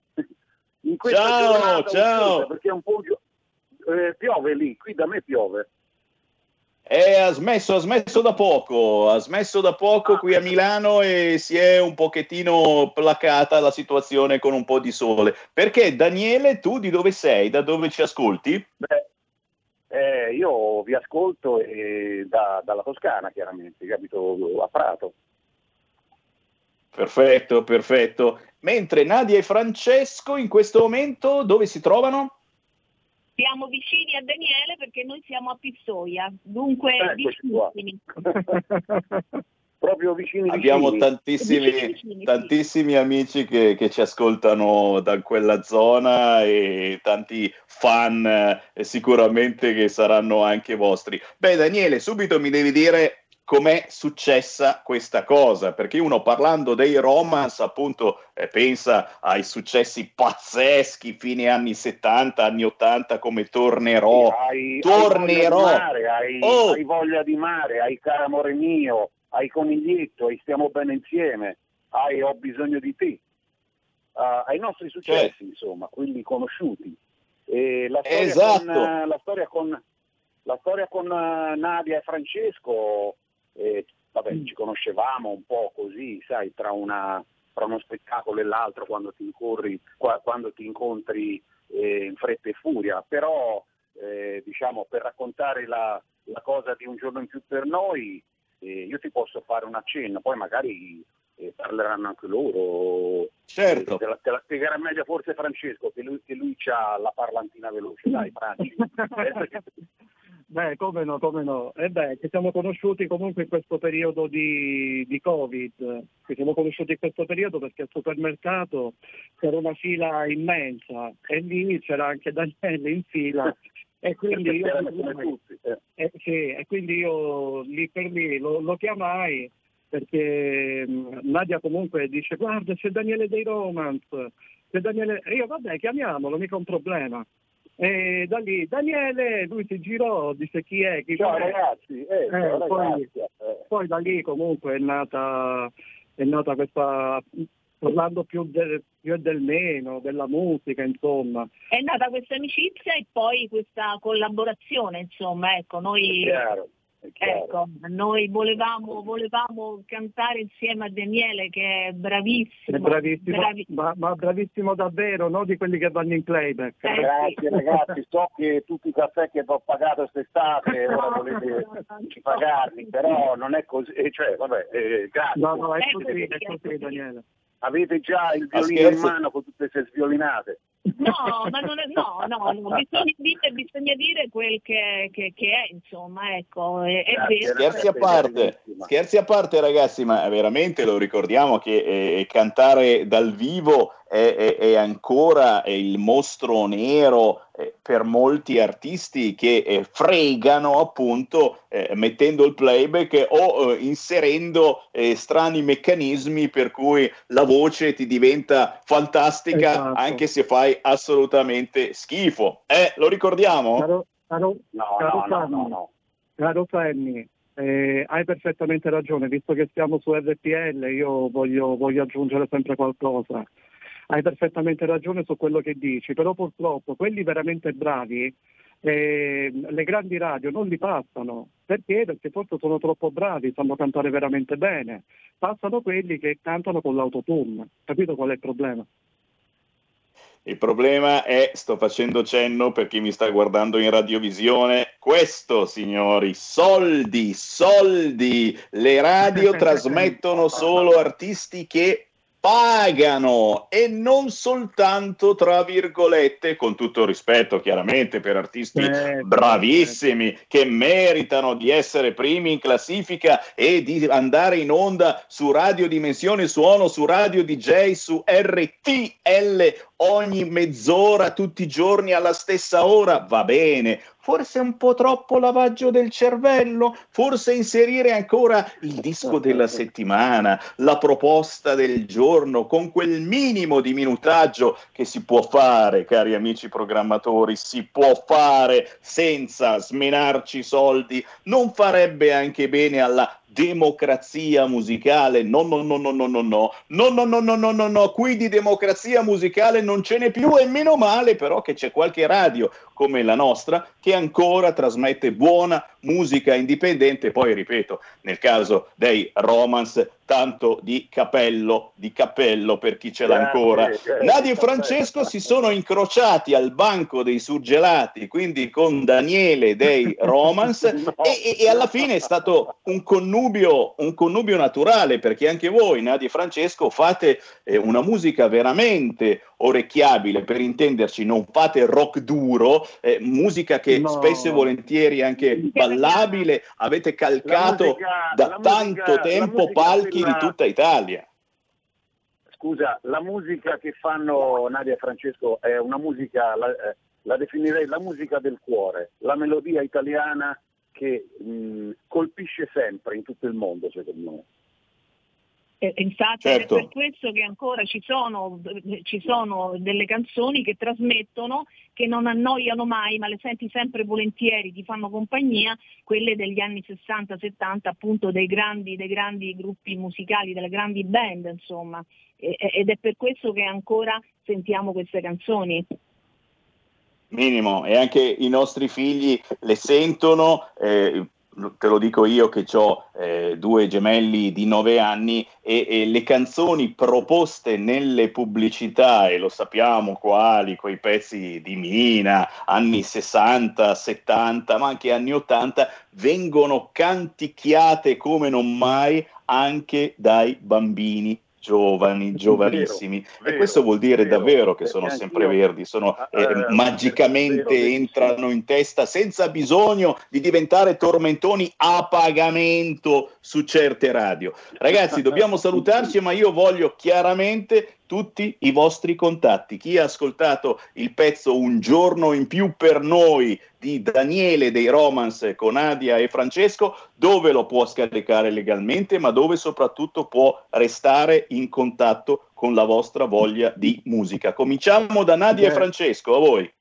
Questa Ciao, ciao. Perché è un po' eh, piove lì, qui da me piove. Eh, ha smesso, ha smesso da poco, ha smesso da poco qui a Milano e si è un pochettino placata la situazione con un po' di sole. Perché Daniele, tu di dove sei? Da dove ci ascolti? Beh, eh, io vi ascolto eh, da- dalla Toscana, chiaramente, che abito a Prato. Perfetto, perfetto. Mentre Nadia e Francesco in questo momento dove si trovano? Siamo vicini a Daniele perché noi siamo a Pistoia, dunque vicinissimi. Proprio vicini Abbiamo vicini. tantissimi, Vicini, vicini, sì. tantissimi amici che, che ci ascoltano da quella zona e tanti fan eh, sicuramente che saranno anche vostri. Beh, Daniele, subito mi devi dire com'è successa questa cosa, perché uno parlando dei romance appunto eh, pensa ai successi pazzeschi fine anni 70, anni 80 come Tornerò, Hai, Tornerò. Hai voglia di mare, hai, Oh. hai voglia di mare, hai caro amore mio, hai coniglietto, hai stiamo bene insieme, hai ho bisogno di te. Ah, ai nostri successi, Certo. insomma, quelli conosciuti. E la storia Esatto. con, eh, la storia con, la storia con eh, Nadia e Francesco, eh, vabbè, Mm. ci conoscevamo un po' così, sai, tra, una, tra uno spettacolo e l'altro quando ti, incorri, qua- quando ti incontri eh, in fretta e furia, però eh, diciamo per raccontare la, la cosa di un giorno in più per noi, eh, io ti posso fare un accenno, poi magari eh, parleranno anche loro. Certo. Te, la, te la spiegherà meglio forse Francesco, che lui, che lui ha la parlantina veloce. Dai, Franci. Beh, come no, come no. E beh, ci siamo conosciuti comunque in questo periodo di, di Covid. Ci siamo conosciuti in questo periodo perché al supermercato c'era una fila immensa e lì c'era anche Daniele in fila. E quindi io, tutti, eh. eh, sì, e quindi io lì per lì lo, lo chiamai perché mh, Nadia comunque dice guarda c'è Daniele dei Romance, c'è Daniele... e io vabbè chiamiamolo, mica un problema. E da lì Daniele, lui si girò, disse chi è, chi Ciao è. ragazzi, eh, ciao Eh, poi, ragazzi. eh. poi da lì comunque è nata è nata questa parlando più del, più e del meno, della musica, insomma. È nata questa amicizia e poi questa collaborazione, insomma, ecco, noi è chiaro. Ecco, noi volevamo, volevamo cantare insieme a Daniele che è bravissimo. È bravissimo, bravi- ma, ma bravissimo davvero, non di quelli che vanno in playback. Eh, Grazie ragazzi, so che tutti i caffè che vi ho pagato quest'estate ora volete pagarli, però non è così, eh, cioè vabbè, eh, grazie. No, no, è Ecco così, è così Daniele. Avete già il violino in mano con tutte queste sviolinate. No, ma non è, no, no, no, bisogna dire, bisogna dire quel che, che- che è, insomma, ecco, è, è vero. Scherzi a parte, scherzi a parte ragazzi, ma veramente lo ricordiamo che eh, cantare dal vivo è, è- è ancora il mostro nero eh, per molti artisti che eh, fregano appunto eh, mettendo il playback o eh, inserendo eh, strani meccanismi per cui la voce ti diventa fantastica Esatto. anche se fai assolutamente schifo. Eh, lo ricordiamo? Caro, caro, No, caro no, no, Sammy, no, no. caro Sammy, eh, hai perfettamente ragione, visto che siamo su RPL io voglio, voglio aggiungere sempre qualcosa. Hai perfettamente ragione su quello che dici, però purtroppo quelli veramente bravi, eh, le grandi radio non li passano. Perché? Perché forse sono troppo bravi, sanno cantare veramente bene. Passano quelli che cantano con l'autotune. Capito qual è il problema? Il problema è, sto facendo cenno per chi mi sta guardando in radiovisione, questo signori, soldi, soldi, le radio trasmettono solo artisti che pagano e non soltanto tra virgolette, con tutto rispetto chiaramente per artisti Certo, bravissimi che meritano di essere primi in classifica e di andare in onda su Radio Dimensione Suono, su Radio DJ, su RTL ogni mezz'ora, tutti i giorni alla stessa ora, va bene. Forse un po' troppo lavaggio del cervello, forse inserire ancora il disco della settimana, la proposta del giorno, con quel minimo di minutaggio che si può fare, cari amici programmatori, si può fare senza smenarci soldi, non farebbe anche bene alla democrazia musicale. No, no, no, no, no, no, no, no, no, no, no, no, no, no, qui di democrazia musicale non ce n'è più e meno male però che c'è qualche radio come la nostra che ancora trasmette buona musica indipendente. Poi ripeto, nel caso dei romance, tanto di cappello, di cappello per chi ce l'ha ancora. Nadia e Francesco si sono incrociati al banco dei surgelati, quindi con Daniele dei Romance, e, e- e alla fine è stato un connubio, un connubio naturale, perché anche voi, Nadia e Francesco, fate eh, una musica veramente orecchiabile, per intenderci, non fate rock duro, eh, musica che No. spesso e volentieri è anche ballabile, avete calcato musica- da musica- tanto la tempo musica palchi quella- di tutta Italia. Scusa, la musica che fanno Nadia e Francesco è una musica, la, eh, la definirei la musica del cuore, la melodia italiana che mh, colpisce sempre in tutto il mondo, secondo me. E- e infatti Certo. è per questo che ancora ci sono, ci sono delle canzoni che trasmettono, che non annoiano mai, ma le senti sempre volentieri, ti fanno compagnia, quelle degli anni 60-70, appunto dei grandi, dei grandi gruppi musicali, delle grandi band, insomma. E- ed è per questo che ancora sentiamo queste canzoni. minimo e anche i nostri figli le sentono eh, te lo dico io che ho due gemelli di nove anni e, e le canzoni proposte nelle pubblicità e lo sappiamo quali quei pezzi di Mina anni 60 70 ma anche anni 80 vengono canticchiate come non mai anche dai bambini giovani, giovanissimi. vero, e questo vuol dire vero, davvero che sono sempre verdi, sono eh, eh, magicamente vero, vero, entrano in testa senza bisogno di diventare tormentoni a pagamento su certe radio. Ragazzi, dobbiamo salutarci, ma io voglio chiaramente tutti i vostri contatti. Chi ha ascoltato il pezzo Un giorno in più per noi di Daniele dei Romance con Nadia e Francesco, dove lo può scaricare legalmente, ma dove soprattutto può restare in contatto con la vostra voglia di musica. Cominciamo da Nadia e Beh. Francesco, a voi.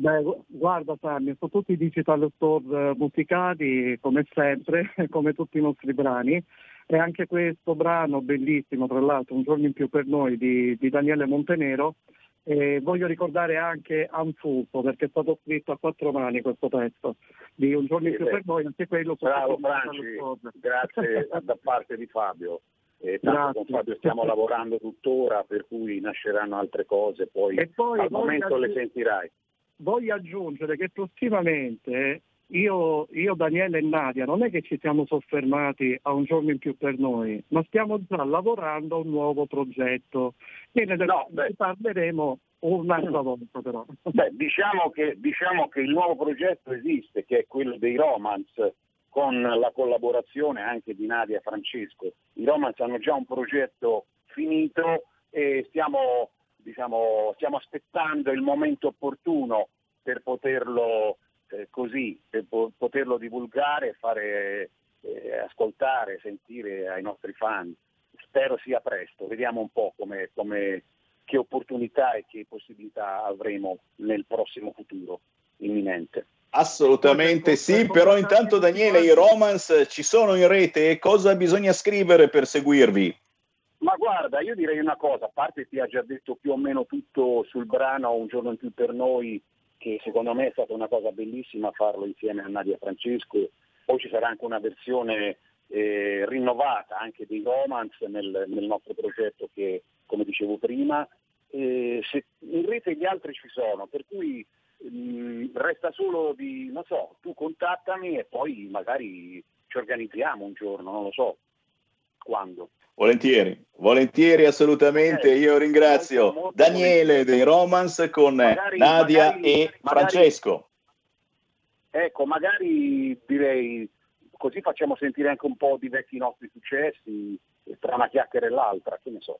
Beh, gu- guarda Sammy, su tutti i digital store eh, musicali, come sempre, come tutti i nostri brani. E anche questo brano bellissimo, tra l'altro, un giorno in più per noi di, di Daniele Montenero. E voglio ricordare anche Anfulfo perché è stato scritto a quattro mani questo testo di un giorno in più per noi, anche quello Bravo Franci, grazie da parte di Fabio. E tanto con Fabio stiamo lavorando tuttora, per cui nasceranno altre cose, poi, E poi al momento le aggi- sentirai. Voglio aggiungere che prossimamente io, io, Daniele e Nadia non è che ci siamo soffermati a un giorno in più per noi, ma stiamo già lavorando a un nuovo progetto. Quindi ne ne parleremo un'altra volta però. Beh, diciamo che, diciamo che il nuovo progetto esiste, che è quello dei Romance, con la collaborazione anche di Nadia e Francesco. I Romance hanno già un progetto finito e stiamo, diciamo, stiamo aspettando il momento opportuno per poterlo eh, così, per po- poterlo divulgare e fare eh, ascoltare, sentire ai nostri fan. Spero sia presto, vediamo un po' come, come- che opportunità e che possibilità avremo nel prossimo futuro imminente. Assolutamente sì, però intanto Daniele, i romance ci sono in rete e cosa bisogna scrivere per seguirvi? Ma guarda, io direi una cosa, a parte ti ha già detto più o meno tutto sul brano Un giorno in più per noi, che secondo me è stata una cosa bellissima farlo insieme a Nadia Francesco, poi ci sarà anche una versione eh, rinnovata anche dei romance nel, nel nostro progetto che, come dicevo prima, eh, se, in rete gli altri ci sono, per cui mh, resta solo di, non so, tu contattami e poi magari ci organizziamo un giorno, non lo so. Quando. Volentieri, volentieri assolutamente. Io ringrazio Daniele dei Romance con Magari- Nadia magari- e magari- Francesco. Ecco, magari direi così facciamo sentire anche un po' di vecchi nostri successi eh, tra una chiacchiera e l'altra, che ne so.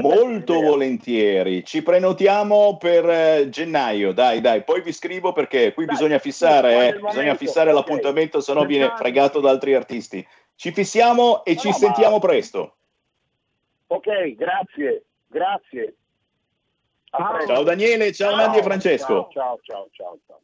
Molto volentieri. Ci prenotiamo per eh, gennaio. Dai, dai, poi vi scrivo perché qui bisogna fissare, eh, bisogna fissare ok. l'appuntamento, se no viene fregato da altri artisti. Ci fissiamo e ci no, ma- sentiamo presto. Ok, grazie, grazie. Ciao Daniele, ciao Nadia e Francesco. Ciao, ciao, ciao, ciao.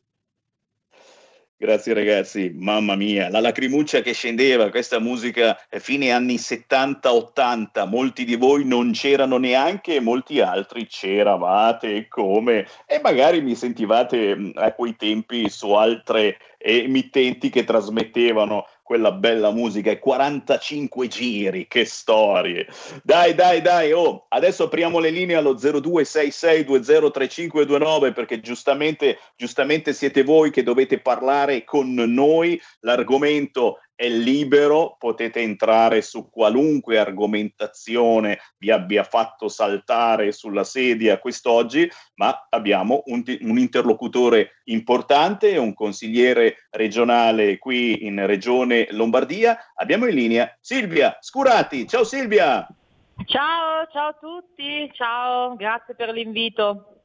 Grazie ragazzi, mamma mia, la lacrimuccia che scendeva, questa musica eh, fine anni 70-80, molti di voi non c'erano neanche, molti altri c'eravate come e magari mi sentivate a quei tempi su altre emittenti che trasmettevano quella bella musica e 45 giri, che storie. Dai, dai, dai, oh, adesso apriamo le linee allo 0266203529 perché giustamente, giustamente siete voi che dovete parlare con noi, l'argomento è libero, potete entrare su qualunque argomentazione vi abbia fatto saltare sulla sedia quest'oggi, ma abbiamo un, un interlocutore importante, un consigliere regionale qui in Regione Lombardia. Abbiamo in linea Silvia Scurati. Ciao Silvia! Ciao, ciao a tutti, ciao, grazie per l'invito.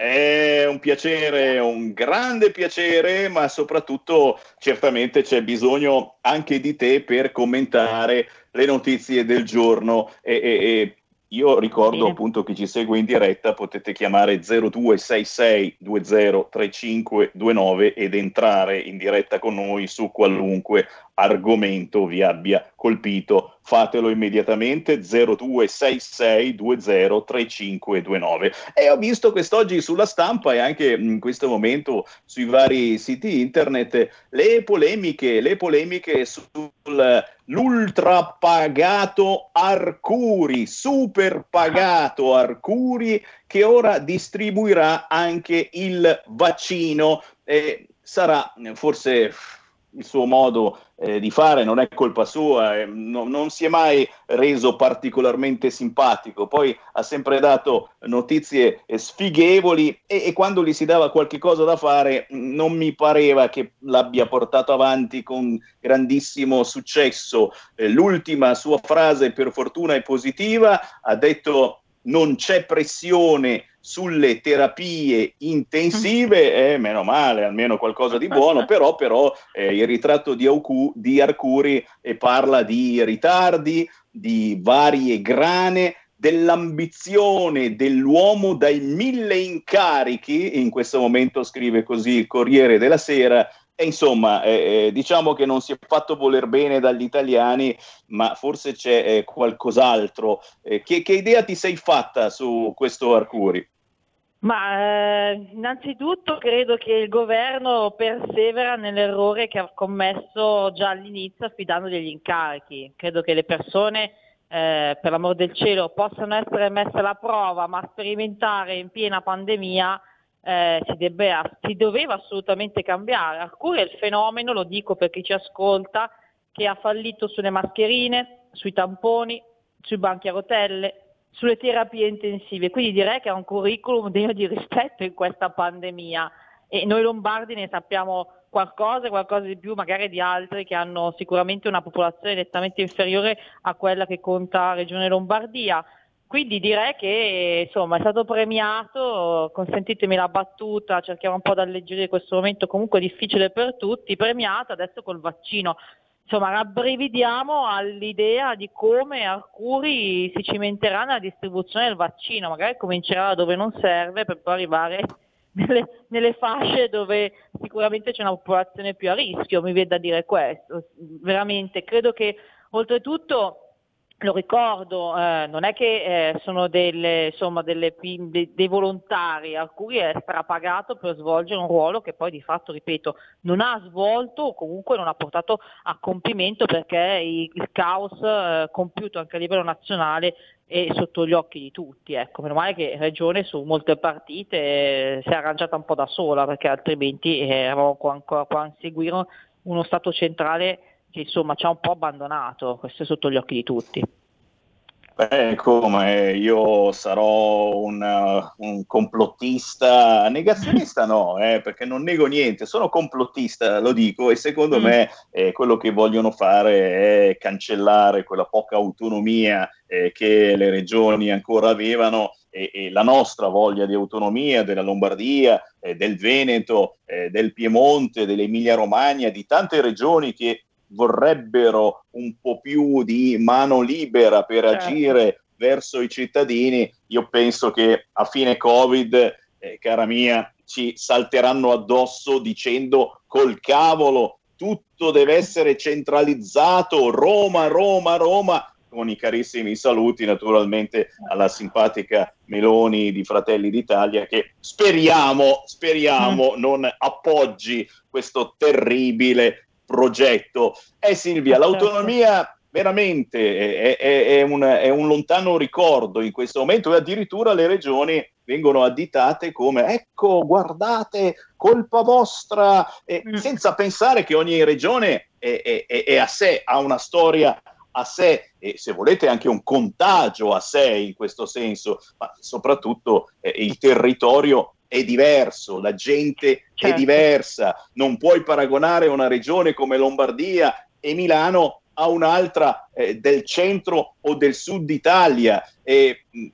È un piacere, un grande piacere, ma soprattutto certamente c'è bisogno anche di te per commentare le notizie del giorno. E, e- e io ricordo appunto chi ci segue in diretta, potete chiamare 0266203529 ed entrare in diretta con noi su qualunque argomento vi abbia colpito. Fatelo immediatamente 0266203529. E ho visto quest'oggi sulla stampa e anche in questo momento sui vari siti internet le polemiche, le polemiche sull'ultra pagato Arcuri, super pagato Arcuri che ora distribuirà anche il vaccino. Eh, sarà forse il suo modo eh, di fare, non è colpa sua, eh, no- non si è mai reso particolarmente simpatico, poi ha sempre dato notizie eh, sfighevoli e, e quando gli si dava qualche cosa da fare non mi pareva che l'abbia portato avanti con grandissimo successo. Eh, l'ultima sua frase per fortuna è positiva, ha detto non c'è pressione sulle terapie intensive, eh, meno male, almeno qualcosa di buono, però, però eh, il ritratto di, Aucu- di Arcuri eh, parla di ritardi, di varie grane, dell'ambizione dell'uomo dai mille incarichi, in questo momento scrive così il Corriere della Sera, E insomma, eh, eh, diciamo che non si è fatto voler bene dagli italiani, ma forse c'è eh, qualcos'altro. Eh, che, che, idea ti sei fatta su questo Arcuri? Ma eh, innanzitutto credo che il governo persevera nell'errore che ha commesso già all'inizio affidando degli incarichi. Credo che le persone, eh, per l'amor del cielo, possano essere messe alla prova, ma sperimentare in piena pandemia eh, si, debbe, si, doveva assolutamente cambiare. Alcune il fenomeno, lo dico per chi ci ascolta, che ha fallito sulle mascherine, sui tamponi, sui banchi a rotelle, sulle terapie intensive. Quindi direi che è un curriculum degno di rispetto in questa pandemia e noi lombardi ne sappiamo qualcosa, qualcosa di più magari di altri che hanno sicuramente una popolazione nettamente inferiore a quella che conta Regione Lombardia. Quindi direi che insomma, è stato premiato, consentitemi la battuta, cerchiamo un po' di alleggerire questo momento comunque difficile per tutti, premiato adesso col vaccino. Insomma, rabbrividiamo all'idea di come Arcuri si cimenterà nella distribuzione del vaccino, magari comincerà dove non serve per poi arrivare nelle, nelle fasce dove sicuramente c'è una popolazione più a rischio, mi viene da dire questo. Veramente, credo che oltretutto lo ricordo, eh, non è che eh, sono delle, insomma, delle, de, dei volontari, alcuni è strapagato per svolgere un ruolo che poi di fatto, ripeto, non ha svolto o comunque non ha portato a compimento perché il, il caos eh, compiuto anche a livello nazionale è sotto gli occhi di tutti. Ecco, meno male che Regione su molte partite eh, si è arrangiata un po' da sola perché altrimenti eh, eravamo qua, ancora qua a seguire uno Stato centrale che insomma ci ha un po' abbandonato, questo è sotto gli occhi di tutti. Beh, come io sarò un, uh, un complottista, negazionista no, eh, perché non nego niente, sono complottista, lo dico, e secondo mm. me eh, quello che vogliono fare è cancellare quella poca autonomia eh, che le regioni ancora avevano e, e, la nostra voglia di autonomia della Lombardia, eh, del Veneto, eh, del Piemonte, dell'Emilia Romagna, di tante regioni che vorrebbero un po' più di mano libera per certo. agire verso i cittadini, io penso che a fine Covid, eh, cara mia, ci salteranno addosso dicendo col cavolo, tutto deve essere centralizzato, Roma, Roma, Roma, con i carissimi saluti naturalmente alla simpatica Meloni di Fratelli d'Italia che speriamo, speriamo mm. non appoggi questo terribile progetto. Eh Silvia, certo. l'autonomia veramente è, è, è, un, è, un, lontano ricordo in questo momento e addirittura le regioni vengono additate come ecco guardate colpa vostra eh, senza pensare che ogni regione è, a sé ha una storia a sé e se volete anche un contagio a sé in questo senso ma soprattutto eh, il territorio è diverso, la gente certo. è diversa, non puoi paragonare una regione come Lombardia e Milano a un'altra eh, del centro o del sud Italia. E, mh,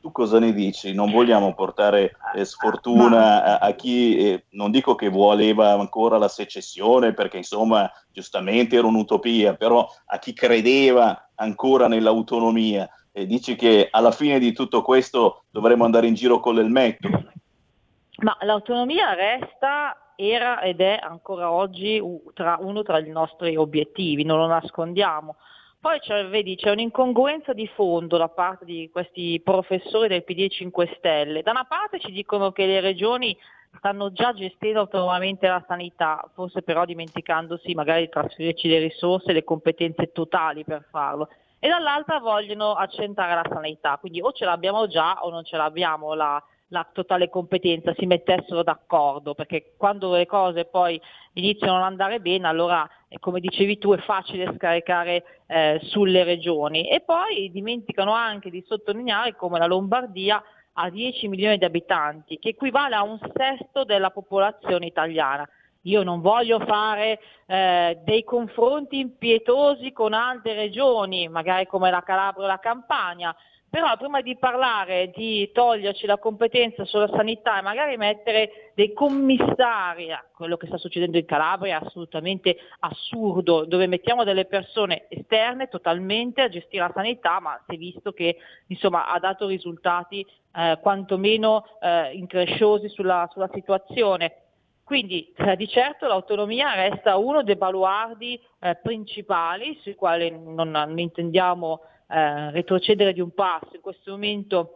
tu cosa ne dici? Non vogliamo portare eh, sfortuna a, a chi, eh, non dico che voleva ancora la secessione, perché insomma giustamente era un'utopia, però a chi credeva ancora nell'autonomia. E dici che alla fine di tutto questo dovremmo andare in giro con l'elmetto. Ma l'autonomia resta, era ed è ancora oggi tra, uno tra i nostri obiettivi, non lo nascondiamo. Poi c'è, vedi, c'è un'incongruenza di fondo da parte di questi professori del PD 5 Stelle. Da una parte ci dicono che le regioni stanno già gestendo autonomamente la sanità, forse però dimenticandosi magari di trasferirci le risorse e le competenze totali per farlo. E dall'altra vogliono accentare la sanità, quindi o ce l'abbiamo già o non ce l'abbiamo la, la totale competenza, si mettessero d'accordo, perché quando le cose poi iniziano a non andare bene, allora, eh, come dicevi tu, è facile scaricare eh, sulle regioni. E poi dimenticano anche di sottolineare come la Lombardia ha 10 milioni di abitanti, che equivale a un sesto della popolazione italiana. Io non voglio fare eh, dei confronti impietosi con altre regioni, magari come la Calabria o la Campania, però prima di parlare di toglierci la competenza sulla sanità e magari mettere dei commissari, a quello che sta succedendo in Calabria è assolutamente assurdo, dove mettiamo delle persone esterne totalmente a gestire la sanità, ma si è visto che insomma, ha dato risultati eh, quantomeno eh, incresciosi sulla, sulla situazione. Quindi eh, di certo l'autonomia resta uno dei baluardi eh, principali sui quali non, non intendiamo eh, retrocedere di un passo. In questo momento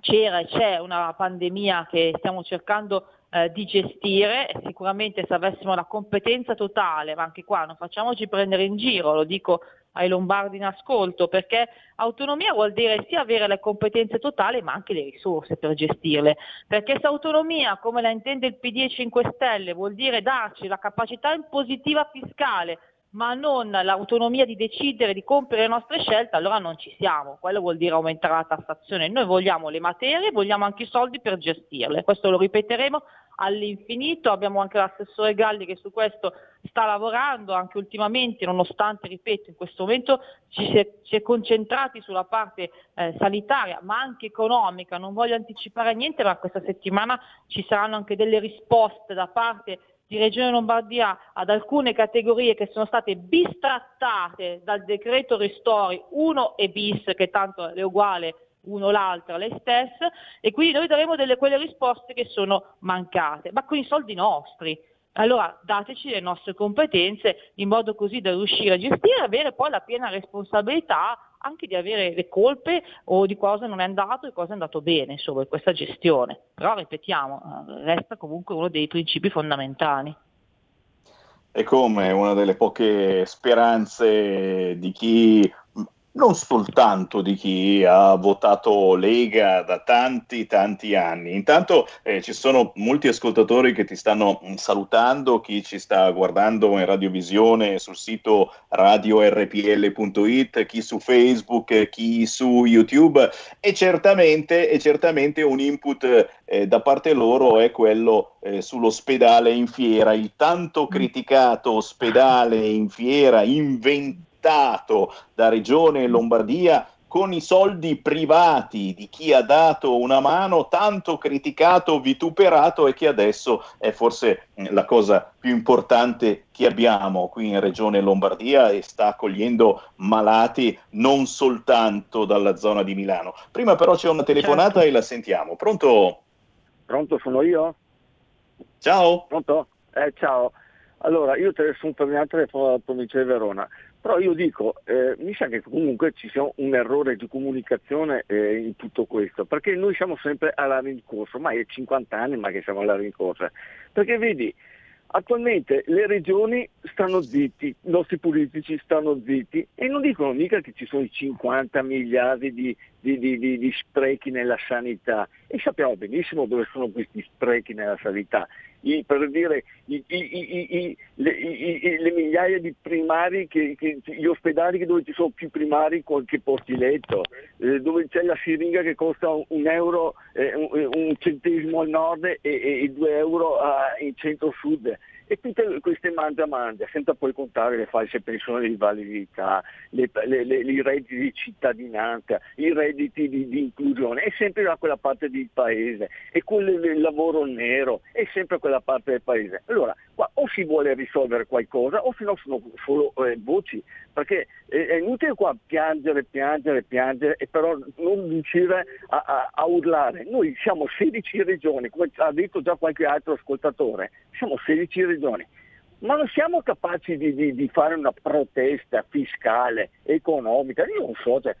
c'era e c'è una pandemia che stiamo cercando eh, di gestire, sicuramente se avessimo la competenza totale, ma anche qua non facciamoci prendere in giro, lo dico ai lombardi in ascolto, perché autonomia vuol dire sia avere le competenze totali ma anche le risorse per gestirle, perché se autonomia, come la intende il PD e 5 Stelle, vuol dire darci la capacità impositiva fiscale ma non l'autonomia di decidere, di compiere le nostre scelte, allora non ci siamo. Quello vuol dire aumentare la tassazione. Noi vogliamo le materie, vogliamo anche i soldi per gestirle. Questo lo ripeteremo all'infinito. Abbiamo anche l'assessore Galli che su questo sta lavorando anche ultimamente, nonostante, ripeto, in questo momento ci si è, si è concentrati sulla parte eh, sanitaria, ma anche economica. Non voglio anticipare niente, ma questa settimana ci saranno anche delle risposte da parte di Regione Lombardia ad alcune categorie che sono state bistrattate dal decreto ristori 1 e bis, che tanto è uguale uno l'altra, lei stessa, e quindi noi daremo delle, quelle risposte che sono mancate, ma con i soldi nostri. Allora dateci le nostre competenze in modo così da riuscire a gestire e avere poi la piena responsabilità anche di avere le colpe o di cosa non è andato e cosa è andato bene insomma, in questa gestione. Però ripetiamo, eh, resta comunque uno dei principi fondamentali. E come una delle poche speranze di chi non soltanto di chi ha votato Lega da tanti tanti anni. Intanto eh, ci sono molti ascoltatori che ti stanno mm, salutando, chi ci sta guardando in radiovisione sul sito radiorpl.it, chi su Facebook, chi su YouTube e certamente, e certamente un input eh, da parte loro è quello eh, sull'ospedale in fiera, il tanto criticato ospedale in fiera inventato affittato da Regione e Lombardia con i soldi privati di chi ha dato una mano, tanto criticato, vituperato e che adesso è forse eh, la cosa più importante che abbiamo qui in Regione Lombardia e sta accogliendo malati non soltanto dalla zona di Milano. Prima però c'è una telefonata certo. e la sentiamo. Pronto? Pronto, sono io? Ciao. Pronto? Eh, ciao. Allora, io telefono per la provincia di Verona. Però io dico, eh, mi sa che comunque ci sia un errore di comunicazione eh, in tutto questo, perché noi siamo sempre alla rincorsa, ormai è 50 anni ma che siamo alla rincorsa, perché vedi, attualmente le regioni stanno zitti, i nostri politici stanno zitti e non dicono mica che ci sono i 50 miliardi di, di, di, di sprechi nella sanità. E sappiamo benissimo dove sono questi sprechi nella sanità i, per dire i, i, le, le, migliaia di primari, che, che, gli ospedali dove ci sono più primari che posti letto, eh, dove c'è la siringa che costa un euro, eh, un, un, centesimo al nord e, e, e due euro a, in centro-sud e tutte queste mangia mangia, senza poi contare le false pensioni di validità, le, le, le, i redditi di cittadinanza, i redditi di, di, inclusione, è sempre da quella parte del paese e quello del lavoro nero è sempre quella parte del paese. Allora, qua o si vuole risolvere qualcosa o se no sono solo eh, voci, perché è, è, inutile qua piangere, piangere, piangere e però non riuscire a, a, a urlare. Noi siamo 16 regioni, come ha detto già qualche altro ascoltatore, siamo 16 regioni. Ma non siamo capaci di, di, di, fare una protesta fiscale, economica, io non so, cioè,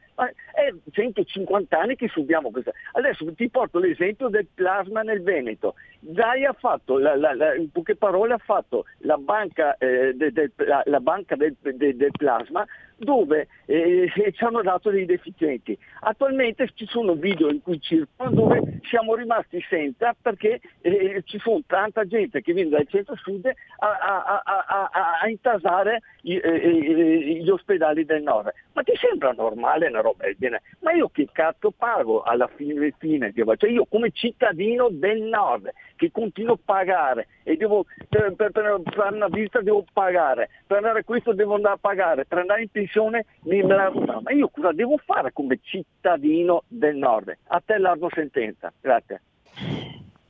è 150 anni che subiamo questa. Adesso ti porto l'esempio del plasma nel Veneto. Zai ha fatto, la, la, la, in poche parole, ha fatto la banca, eh, de, de, la, banca del, de, del plasma dove eh, ci hanno dato dei deficienti. Attualmente ci sono video in cui circolano dove siamo rimasti senza perché eh, ci sono tanta gente che viene dal centro-sud a, a, a, a intasare i, eh, eh, gli ospedali del nord. Ma ti sembra normale una roba del genere? Ma io che cazzo pago alla fine, fine cioè io come cittadino del nord che continuo a pagare e devo, per, per, per, per una visita devo pagare, per andare a questo devo andare a pagare, per andare in pensione mi ma io cosa devo fare come cittadino del nord? A te largo sentenza, grazie.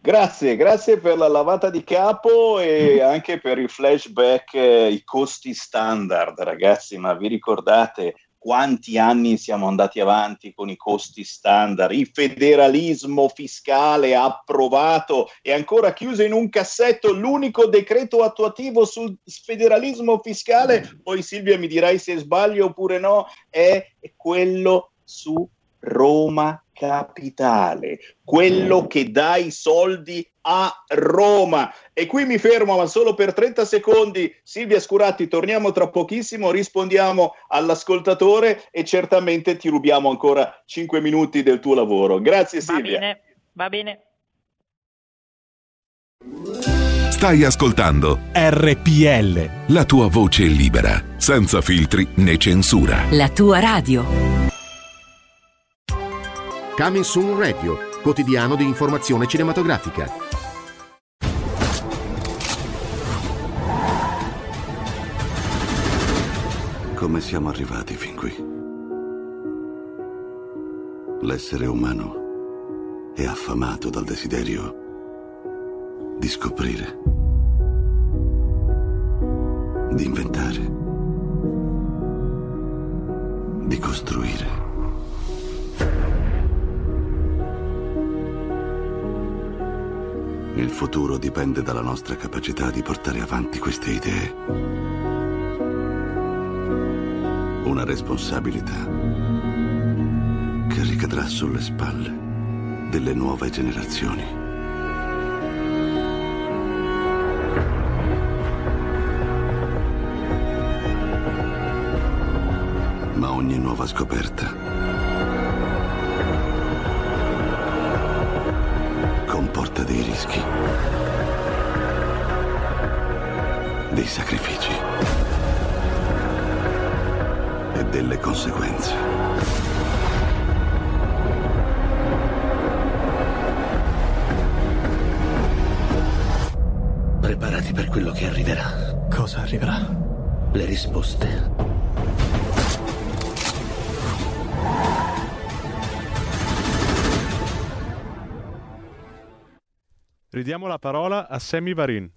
Grazie, grazie per la lavata di capo e anche per il flashback, eh, i costi standard, ragazzi, ma vi ricordate quanti anni siamo andati avanti con i costi standard, il federalismo fiscale approvato e ancora chiuso in un cassetto l'unico decreto attuativo sul federalismo fiscale, poi Silvia mi dirai se sbaglio oppure no, è quello su Roma Capitale, quello che dà i soldi a Roma. E qui mi fermo, ma solo per 30 secondi. Silvia Scuratti, torniamo tra pochissimo, rispondiamo all'ascoltatore e certamente ti rubiamo ancora 5 minuti del tuo lavoro. Grazie Silvia. Va bene, va bene. Stai ascoltando RPL. La tua voce libera, senza filtri né censura. La tua radio. Coming Soon Radio, quotidiano di informazione cinematografica. Come siamo arrivati fin qui? L'essere umano è affamato dal desiderio di scoprire, di inventare, di costruire. Il futuro dipende dalla nostra capacità di portare avanti queste idee. Una responsabilità che ricadrà sulle spalle delle nuove generazioni. Ma ogni nuova scoperta comporta dei rischi, dei sacrifici e delle conseguenze. Preparati per quello che arriverà. Cosa arriverà? Le risposte. Ridiamo la parola a Sammy Varin.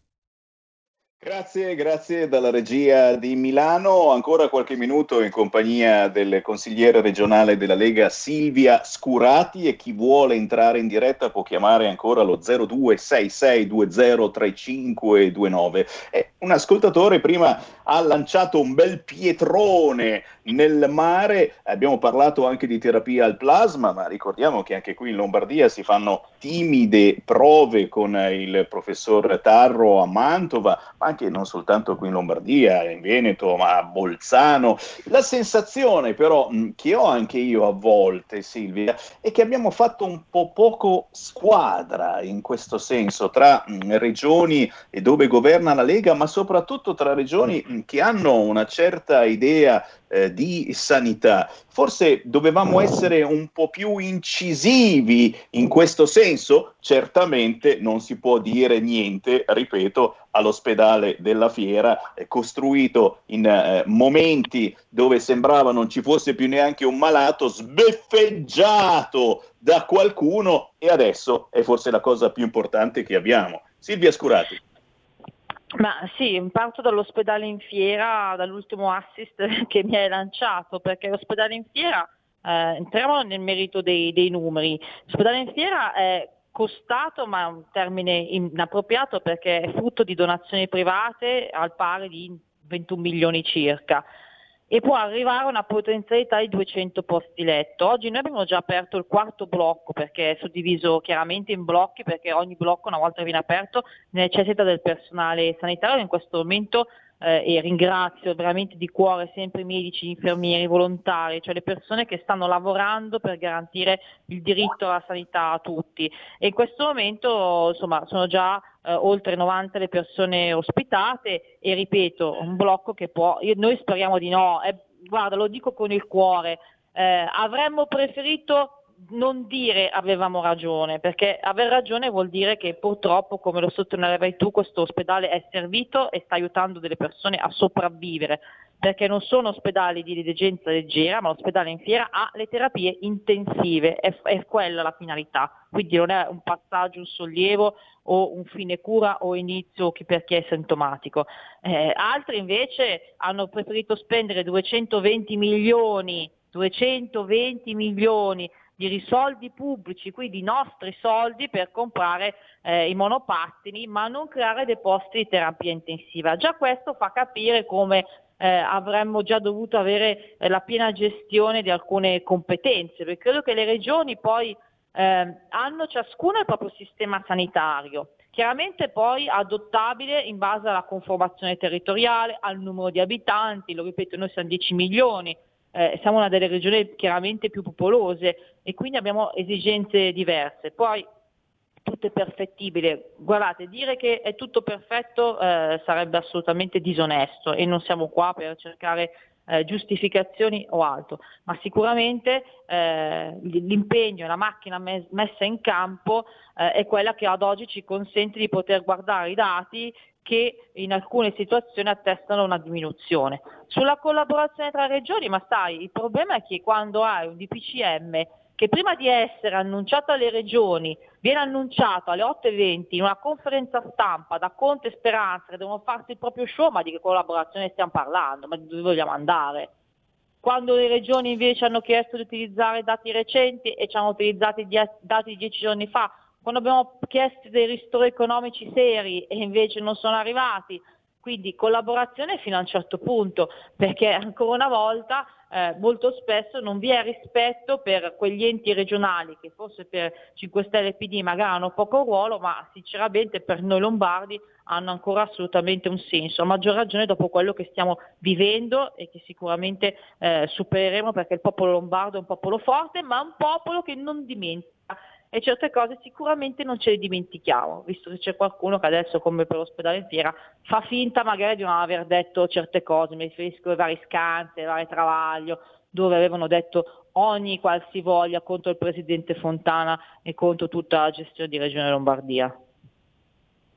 Grazie, grazie dalla regia di Milano. Ancora qualche minuto in compagnia del consigliere regionale della Lega Silvia Scurati e chi vuole entrare in diretta può chiamare ancora lo 0266203529. Eh, un ascoltatore prima ha lanciato un bel pietrone nel mare, abbiamo parlato anche di terapia al plasma, ma ricordiamo che anche qui in Lombardia si fanno timide prove con il professor Tarro a Mantova, ma anche non soltanto qui in Lombardia, in Veneto, ma a Bolzano. La sensazione però che ho anche io a volte, Silvia, è che abbiamo fatto un po' poco squadra in questo senso tra regioni e dove governa la Lega, ma soprattutto tra regioni che hanno una certa idea eh, di sanità. Forse dovevamo essere un po' più incisivi in questo senso? Certamente non si può dire niente, ripeto, all'ospedale della Fiera, eh, costruito in eh, momenti dove sembrava non ci fosse più neanche un malato, sbeffeggiato da qualcuno e adesso è forse la cosa più importante che abbiamo. Silvia Scurati. Ma sì, parto dall'ospedale in fiera, dall'ultimo assist che mi hai lanciato, perché l'ospedale in fiera, eh, entriamo nel merito dei, dei numeri, l'ospedale in fiera è costato, ma è un termine inappropriato perché è frutto di donazioni private al pari di 21 milioni circa e può arrivare a una potenzialità di 200 posti letto. Oggi noi abbiamo già aperto il quarto blocco perché è suddiviso chiaramente in blocchi perché ogni blocco una volta viene aperto necessita del personale sanitario in questo momento eh, e ringrazio veramente di cuore sempre i medici, infermieri, volontari, cioè le persone che stanno lavorando per garantire il diritto alla sanità a tutti. E in questo momento insomma, sono già eh, oltre 90 le persone ospitate e ripeto, un blocco che può, io, noi speriamo di no, eh, guarda lo dico con il cuore, eh, avremmo preferito non dire avevamo ragione, perché aver ragione vuol dire che purtroppo, come lo sottolineavi tu, questo ospedale è servito e sta aiutando delle persone a sopravvivere. perché non sono ospedali di degenza leggera, ma l'ospedale in fiera ha le terapie intensive, è, è quella la finalità, quindi non è un passaggio, un sollievo o un fine cura o inizio per chi è sintomatico. Eh, altri invece hanno preferito spendere 220 milioni 220 milioni di soldi pubblici, quindi nostri soldi per comprare eh, i monopattini, ma non creare dei posti di terapia intensiva. Già questo fa capire come eh, avremmo già dovuto avere eh, la piena gestione di alcune competenze, perché credo che le regioni poi eh, hanno ciascuno il proprio sistema sanitario, chiaramente poi adottabile in base alla conformazione territoriale, al numero di abitanti, lo ripeto, noi siamo 10 milioni, eh, siamo una delle regioni chiaramente più popolose e quindi abbiamo esigenze diverse. Poi tutto è perfettibile. Guardate, dire che è tutto perfetto eh, sarebbe assolutamente disonesto e non siamo qua per cercare eh, giustificazioni o altro, ma sicuramente eh, l'impegno la macchina mes- messa in campo eh, è quella che ad oggi ci consente di poter guardare i dati che in alcune situazioni attestano una diminuzione. Sulla collaborazione tra regioni, ma sai, il problema è che quando hai un DPCM che prima di essere annunciato alle regioni viene annunciato alle 8.20 in una conferenza stampa da Conte e Speranza che devono farsi il proprio show, ma di che collaborazione stiamo parlando? Ma dove vogliamo andare? Quando le regioni invece hanno chiesto di utilizzare dati recenti e ci hanno utilizzato i dati di dieci giorni fa, quando abbiamo chiesto dei ristori economici seri e invece non sono arrivati, quindi collaborazione fino a un certo punto, perché ancora una volta eh, molto spesso non vi è rispetto per quegli enti regionali che forse per 5 Stelle e PD magari hanno poco ruolo, ma sinceramente per noi lombardi hanno ancora assolutamente un senso, a maggior ragione dopo quello che stiamo vivendo e che sicuramente eh, supereremo perché il popolo lombardo è un popolo forte, ma un popolo che non dimentica e certe cose sicuramente non ce le dimentichiamo, visto che c'è qualcuno che adesso, come per l'ospedale in fiera, fa finta magari di non aver detto certe cose, mi riferisco ai vari scansi, ai vari travaglio, dove avevano detto ogni qualsivoglia contro il presidente Fontana e contro tutta la gestione di Regione Lombardia.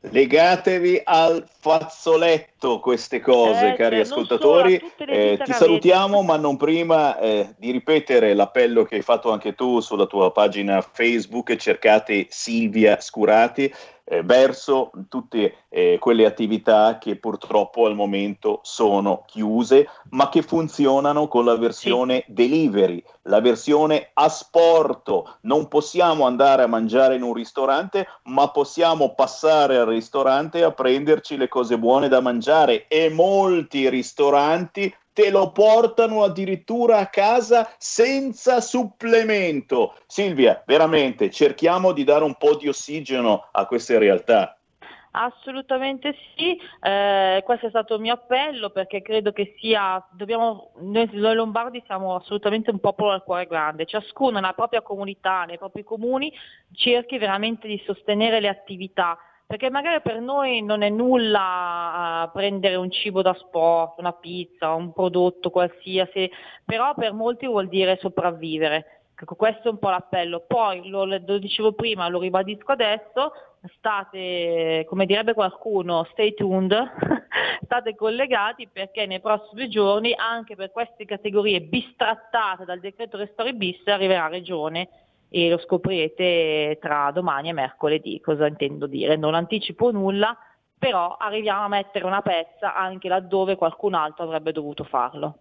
Legatevi al fazzoletto queste cose, Eh, cari cioè, ascoltatori. Eh, ti salutiamo, ma non prima eh, di ripetere l'appello che hai fatto anche tu sulla tua pagina Facebook. Cercate Silvia Scurati eh, verso tutte eh, quelle attività che purtroppo al momento sono chiuse, ma che funzionano con la versione delivery, la versione a sporto. Non possiamo andare a mangiare in un ristorante, ma possiamo passare al ristorante a prenderci le cose buone da mangiare e molti ristoranti te lo portano addirittura a casa senza supplemento. Silvia, veramente cerchiamo di dare un po' di ossigeno a queste realtà. Assolutamente sì, eh, questo è stato il mio appello perché credo che sia, dobbiamo, noi, noi lombardi siamo assolutamente un popolo al cuore grande, ciascuno nella propria comunità, nei propri comuni cerchi veramente di sostenere le attività perché magari per noi non è nulla uh, prendere un cibo da sport, una pizza, un prodotto qualsiasi, però per molti vuol dire sopravvivere. Ecco, questo è un po' l'appello. Poi, lo, lo dicevo prima, lo ribadisco adesso, state, come direbbe qualcuno, stay tuned, state collegati perché nei prossimi giorni anche per queste categorie bistrattate dal decreto Restori bis arriverà Regione e lo scoprirete tra domani e mercoledì, cosa intendo dire. Non anticipo nulla, però arriviamo a mettere una pezza anche laddove qualcun altro avrebbe dovuto farlo.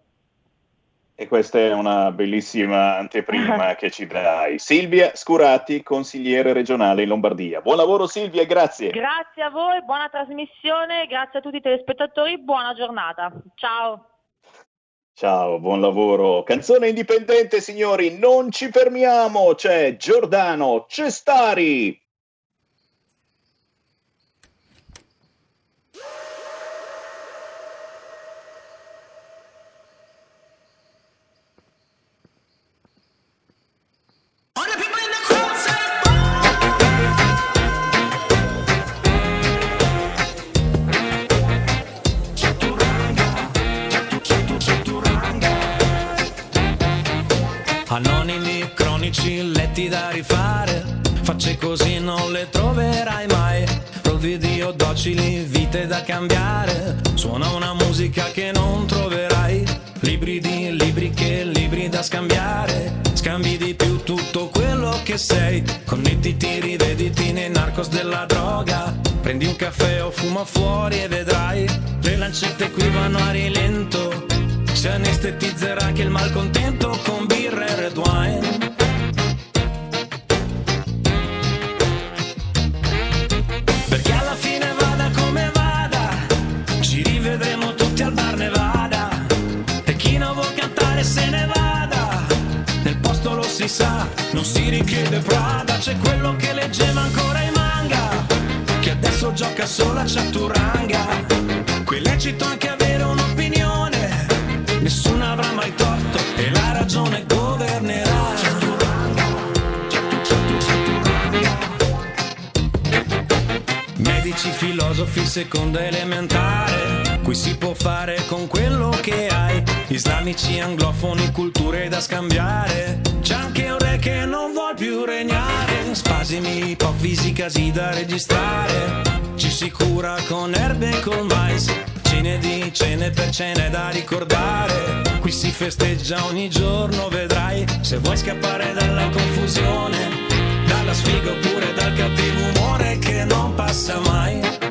E questa è una bellissima anteprima che ci dai. Silvia Scurati, consigliere regionale in Lombardia. Buon lavoro Silvia, e grazie. Grazie a voi, buona trasmissione, grazie a tutti i telespettatori, buona giornata. Ciao. Ciao, buon lavoro. Canzone indipendente, signori, non ci fermiamo. C'è Giordano Cestari. Non troverai. Libri di libri che libri da scambiare. Scambi di più tutto quello che sei. Connettiti, rivediti nei narcos della droga. Prendi un caffè o fuma fuori e vedrai. Le lancette qui vanno a rilento. Si anestetizzerà anche il malcontento con birra e red wine. Si richiede Prada. C'è quello che leggeva ancora i manga, che adesso gioca solo a Chaturanga. Qui lecito anche avere un'opinione, nessuno avrà mai torto e la ragione governerà. Medici, filosofi, seconda elementare. Qui si può fare con quello che hai. Islamici, anglofoni, culture da scambiare. C'è anche un re che non vuol più regnare. Spasimi, ipofisi, da registrare. Ci si cura con erbe e col mais. Cene di cene per cene da ricordare. Qui si festeggia ogni giorno, vedrai. Se vuoi scappare dalla confusione dalla sfiga oppure dal cattivo umore che non passa mai.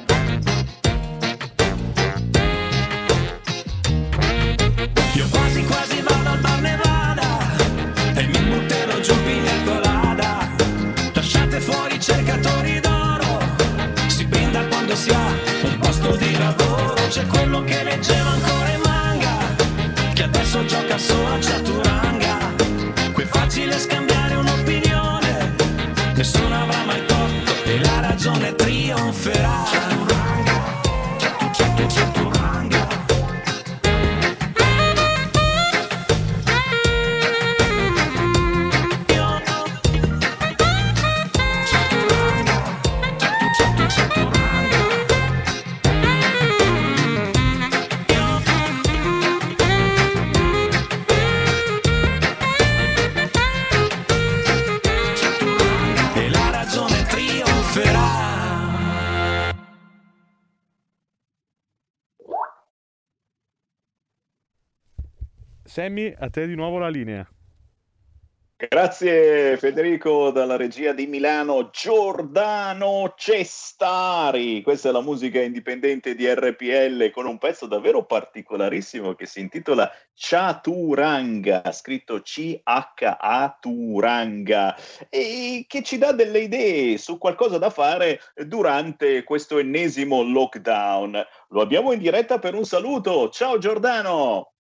Lasciate fuori i cercatori d'oro, si brinda quando si ha un posto di lavoro. C'è quello che leggeva ancora in manga, che adesso gioca solo a Chaturanga. Sammy, a te di nuovo la linea. Grazie Federico dalla regia di Milano, Giordano Cestari, questa è la musica indipendente di RPL con un pezzo davvero particolarissimo che si intitola Chaturanga, scritto C-H-A Turanga, e che ci dà delle idee su qualcosa da fare durante questo ennesimo lockdown. Lo abbiamo in diretta per un saluto, ciao Giordano!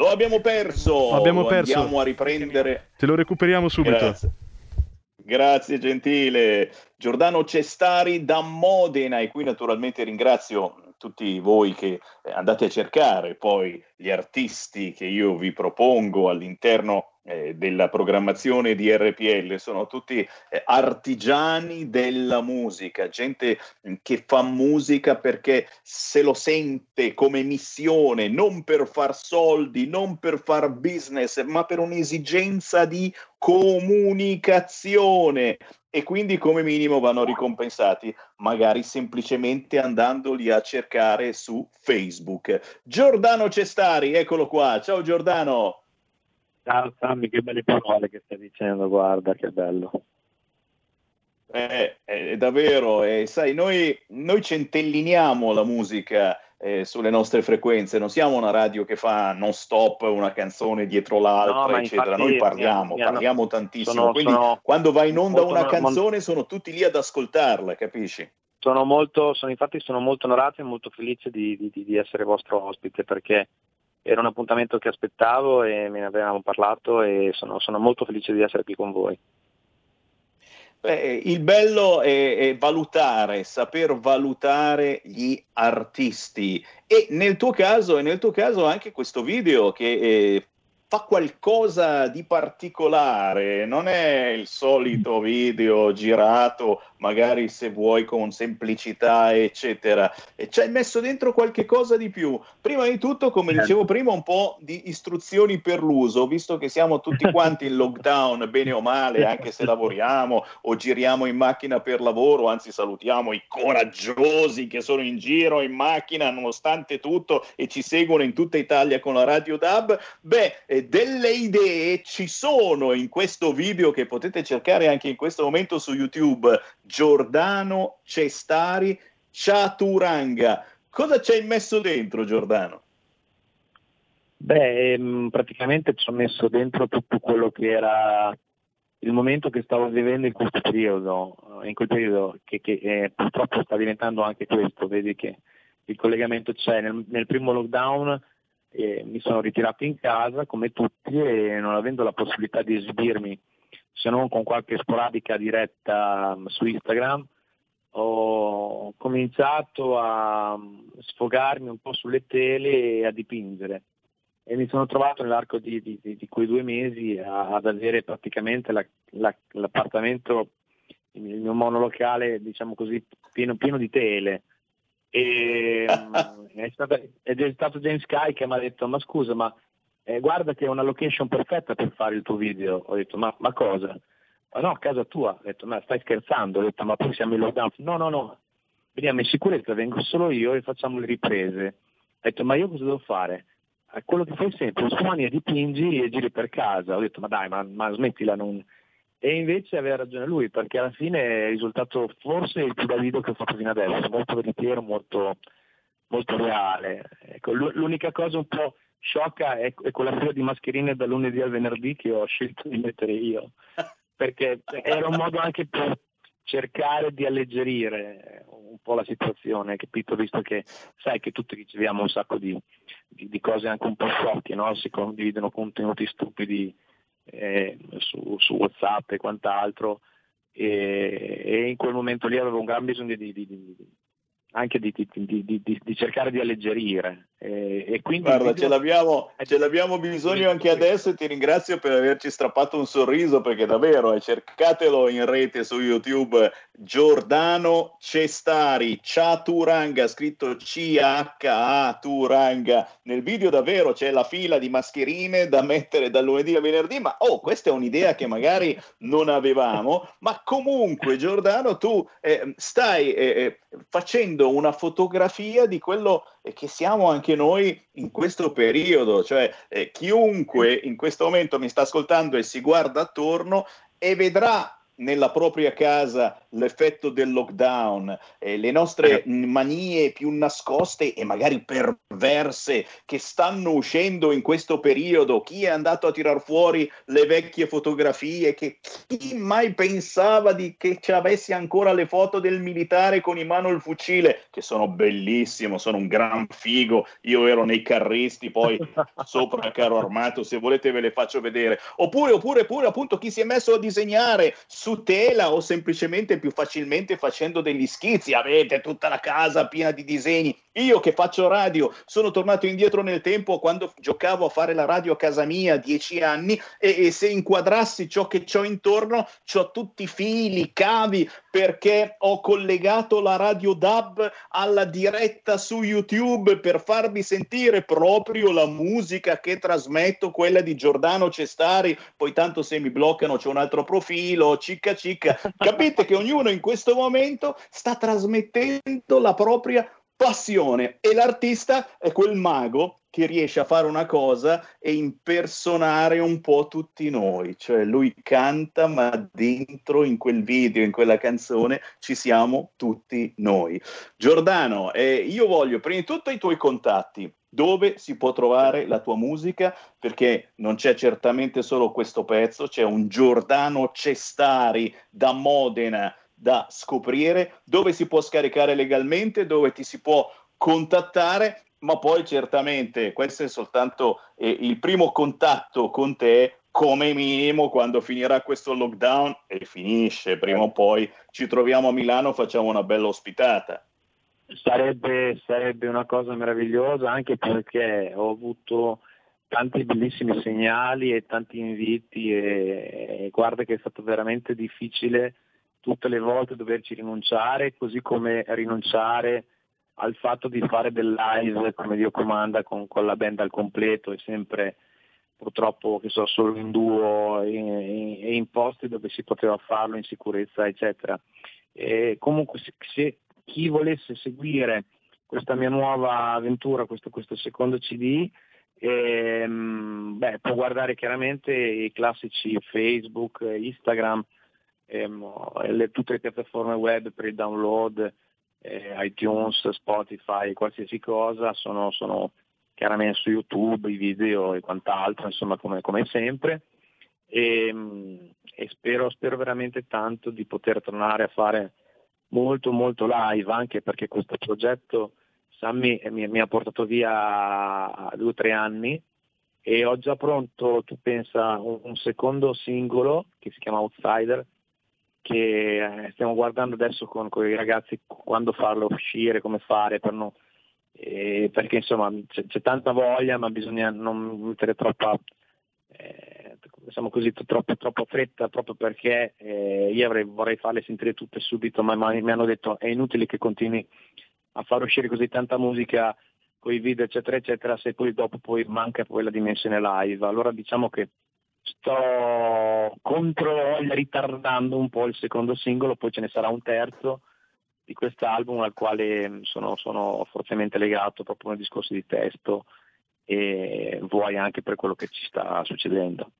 Lo abbiamo perso. Lo abbiamo Lo perso. Andiamo a riprendere. Te lo recuperiamo subito. Grazie. Grazie gentile. Giordano Cestari da Modena e qui naturalmente ringrazio tutti voi che eh, andate a cercare poi gli artisti che io vi propongo all'interno eh, della programmazione di RPL. Sono tutti eh, artigiani della musica, gente che fa musica perché se lo sente come missione, non per far soldi, non per far business, ma per un'esigenza di comunicazione e quindi come minimo vanno ricompensati magari semplicemente andandoli a cercare su Facebook. Giordano Cestari, eccolo qua. Ciao Giordano. Ciao Sammy, che belle parole che stai dicendo, guarda che bello. Eh, è davvero, eh, sai, noi, noi centelliniamo la musica eh, sulle nostre frequenze, non siamo una radio che fa non stop una canzone dietro l'altra, No, eccetera. Noi parliamo, mi hanno- parliamo tantissimo. sono- Quindi sono quando va in onda una no- canzone sono tutti lì ad ascoltarla, capisci? Sono molto, sono, infatti sono molto onorato e molto felice di, di- di- di essere vostro ospite perché era un appuntamento che aspettavo e me ne avevamo parlato e sono, sono molto felice di essere qui con voi. Beh, il bello è, è valutare, saper valutare gli artisti. E nel tuo caso, e nel tuo caso anche questo video che eh, fa qualcosa di particolare, non è il solito video girato magari se vuoi con semplicità, eccetera. E ci hai messo dentro qualche cosa di più. Prima di tutto, come Certo. dicevo prima, un po' di istruzioni per l'uso, visto che siamo tutti quanti in lockdown, bene o male, anche se lavoriamo o giriamo in macchina per lavoro, anzi salutiamo i coraggiosi che sono in giro in macchina nonostante tutto e ci seguono in tutta Italia con la Radio DAB. Beh, eh, delle idee ci sono in questo video che potete cercare anche in questo momento su YouTube. Giordano Cestari Chaturanga. Cosa ci hai messo dentro, Giordano? Beh, ehm, praticamente ci ho messo dentro tutto quello che era il momento che stavo vivendo in questo periodo, eh, in quel periodo che, che, eh, purtroppo sta diventando anche questo, vedi che il collegamento c'è. Nel, nel primo lockdown eh, mi sono ritirato in casa come tutti e non avendo la possibilità di esibirmi se non con qualche sporadica diretta mm, su Instagram, ho cominciato a mm, sfogarmi un po' sulle tele e a dipingere e mi sono trovato nell'arco di, di- di- quei due mesi a- ad avere praticamente la- la- l'appartamento, il mio monolocale, diciamo così, pieno, pieno di tele. E, mm, è stata- ed è stato James Sky che mi ha detto, ma scusa, ma eh, guarda che è una location perfetta per fare il tuo video. Ho detto, ma, ma cosa? Ma no, a casa tua. Ho detto, ma stai scherzando? Ho detto, ma poi siamo in lockdown. No, no, no, veniamo in sicurezza, vengo solo io e facciamo le riprese. Ho detto, ma io cosa devo fare? "Eh, Quello che fai sempre, suoni e dipingi e giri per casa. Ho detto, ma dai, ma, ma smettila, non... E invece aveva ragione lui, perché alla fine è risultato forse il più bel video che ho fatto fino adesso, molto veritiero, molto, molto reale. Ecco, l'u- l'unica cosa un po' sciocca è, è quella fila di mascherine dal lunedì al venerdì che ho scelto di mettere io, perché era un modo anche per cercare di alleggerire un po' la situazione, capito? Visto che sai che tutti riceviamo un sacco di, di- di cose anche un po' sciocche, no? si condividono contenuti stupidi eh, su, su WhatsApp e quant'altro e, e in quel momento lì avevo un gran bisogno di, anche di cercare di alleggerire e, e quindi Guarda, video- ce l'abbiamo, ce l'abbiamo bisogno anche adesso e ti ringrazio per averci strappato un sorriso perché davvero, eh, cercatelo in rete su YouTube, Giordano Cestari, Chaturanga, scritto C-H-A Turanga. Nel video davvero c'è la fila di mascherine da mettere dal lunedì al venerdì, ma oh, questa è un'idea che magari non avevamo, ma comunque Giordano tu eh, stai eh, eh, facendo una fotografia di quello eh, che siamo anche noi in questo periodo, cioè eh, chiunque in questo momento mi sta ascoltando e si guarda attorno e vedrà nella propria casa l'effetto del lockdown, eh, le nostre mh, manie più nascoste e magari perverse che stanno uscendo in questo periodo, chi è andato a tirar fuori le vecchie fotografie, che chi mai pensava di che ci avessi ancora le foto del militare con in mano il fucile, che sono bellissimo, sono un gran figo, io ero nei carristi, poi sopra il carro armato, se volete ve le faccio vedere. Oppure, oppure, oppure appunto chi si è messo a disegnare su tela o semplicemente più facilmente facendo degli schizzi, avete tutta la casa piena di disegni. Io che faccio radio sono tornato indietro nel tempo quando giocavo a fare la radio a casa mia, dieci anni, e, e se inquadrassi ciò che ho intorno, ho tutti i fili, cavi, perché ho collegato la radio DAB alla diretta su YouTube per farvi sentire proprio la musica che trasmetto, quella di Giordano Cestari, poi tanto se mi bloccano c'è un altro profilo, cicca cicca. Capite che ognuno in questo momento sta trasmettendo la propria passione e l'artista è quel mago che riesce a fare una cosa e impersonare un po' tutti noi, cioè lui canta ma dentro in quel video, in quella canzone ci siamo tutti noi. Giordano, eh, io voglio prima di tutto i tuoi contatti, dove si può trovare la tua musica, perché non c'è certamente solo questo pezzo, c'è un Giordano Cestari da Modena da scoprire, dove si può scaricare legalmente, dove ti si può contattare, ma poi certamente questo è soltanto eh, il primo contatto con te come minimo quando finirà questo lockdown e finisce, prima o poi ci troviamo a Milano, facciamo una bella ospitata. Sarebbe, sarebbe una cosa meravigliosa anche perché ho avuto tanti bellissimi segnali e tanti inviti e, e guarda che è stato veramente difficile tutte le volte doverci rinunciare, così come rinunciare al fatto di fare del live come Dio comanda con, con la band al completo e sempre purtroppo che so, solo in duo e, e, in posti dove si poteva farlo in sicurezza eccetera. E comunque se, se, chi volesse seguire questa mia nuova avventura, questo, questo secondo CD, ehm, beh, può guardare chiaramente i classici Facebook, Instagram, ehm, le, tutte le piattaforme web per il download, eh, iTunes, Spotify, qualsiasi cosa, sono, sono, chiaramente su YouTube, i video e quant'altro, insomma come, come sempre. E, ehm, e spero, spero, veramente tanto di poter tornare a fare molto molto live, anche perché questo progetto Sammy mi, mi ha portato via due o tre anni e ho già pronto, tu pensa, un, un secondo singolo che si chiama Outsider, che eh, stiamo guardando adesso con, con, i ragazzi quando farlo uscire, come fare, per no, eh, perché insomma c'è, c'è, tanta voglia ma bisogna non mettere troppa, eh, diciamo così, troppo, troppo, fretta proprio perché eh, io avrei, vorrei farle sentire tutte subito ma, ma mi hanno detto è inutile che continui a far uscire così tanta musica con i video eccetera eccetera se poi dopo poi manca poi la dimensione live. Allora diciamo che sto contro ritardando un po' il secondo singolo, poi ce ne sarà un terzo di quest'album al quale sono, sono fortemente legato proprio nel discorso di testo e vuoi anche per quello che ci sta succedendo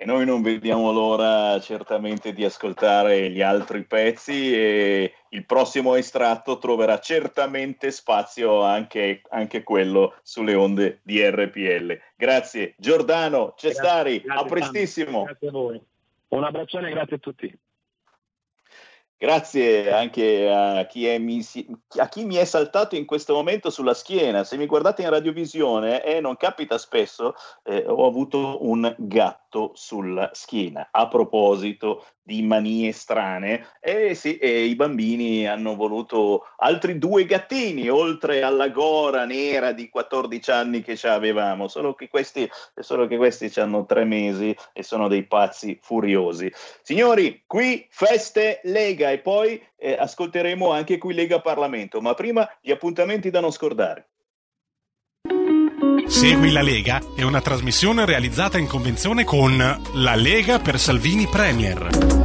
e noi non vediamo l'ora certamente di ascoltare gli altri pezzi e il prossimo estratto troverà certamente spazio anche, anche quello sulle onde di RPL. Grazie Giordano Cestari, grazie, grazie, a prestissimo. Grazie a voi. Un abbraccione e grazie a tutti. Grazie anche a chi, è, a chi, mi è saltato in questo momento sulla schiena. Se mi guardate in radiovisione e eh, non capita spesso, eh, ho avuto un gatto sulla schiena. A proposito di manie strane. E sì, e i bambini hanno voluto altri due gattini, oltre alla gora nera di 14 anni che avevamo, solo che questi, solo che questi hanno tre mesi e sono dei pazzi furiosi. Signori, qui feste Lega e poi eh, ascolteremo anche qui Lega Parlamento, ma prima gli appuntamenti da non scordare. Segui la Lega è una trasmissione realizzata in convenzione con La Lega per Salvini Premier.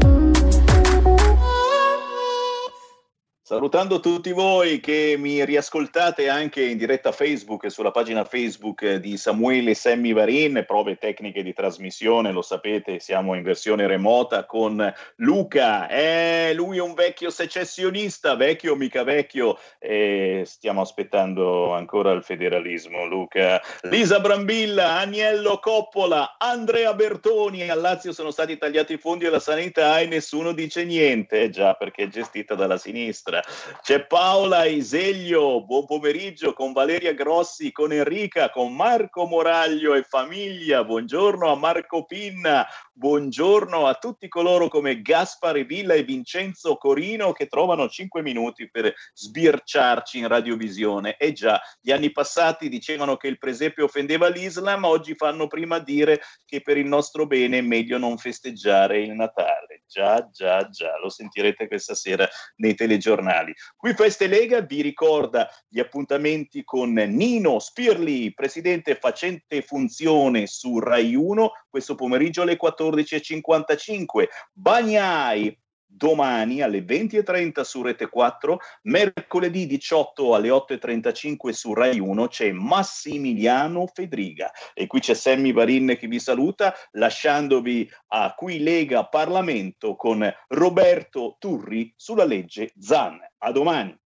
Salutando tutti voi che mi riascoltate anche in diretta Facebook e sulla pagina Facebook di Samuele Semmi Varin, prove tecniche di trasmissione, lo sapete, siamo in versione remota con Luca, eh, lui è un vecchio secessionista, vecchio mica vecchio, e stiamo aspettando ancora il federalismo, Luca. Lisa Brambilla, Agnello Coppola, Andrea Bertoni, al Lazio sono stati tagliati i fondi alla sanità e nessuno dice niente, eh già perché è gestita dalla sinistra sinistra. C'è Paola Iseglio, buon pomeriggio con Valeria Grossi, con Enrica, con Marco Moraglio e famiglia. Buongiorno a Marco Pinna, buongiorno a tutti coloro come Gaspare Villa e Vincenzo Corino che trovano 5 minuti per sbirciarci in radiovisione. E già, gli anni passati dicevano che il presepe offendeva l'Islam, oggi fanno prima dire che per il nostro bene è meglio non festeggiare il Natale. Già, già, già, lo sentirete questa sera nei telegiornali giornali. Qui Feste Lega vi ricorda gli appuntamenti con Nino Spirli, presidente facente funzione su Rai 1, questo pomeriggio alle 14.55. Bagnai, domani alle 20.30 su Rete 4, mercoledì 18 alle 8.35 su Rai 1 c'è Massimiliano Fedriga e qui c'è Sammy Varin che vi saluta lasciandovi a qui Lega Parlamento con Roberto Turri sulla legge Zan. A domani.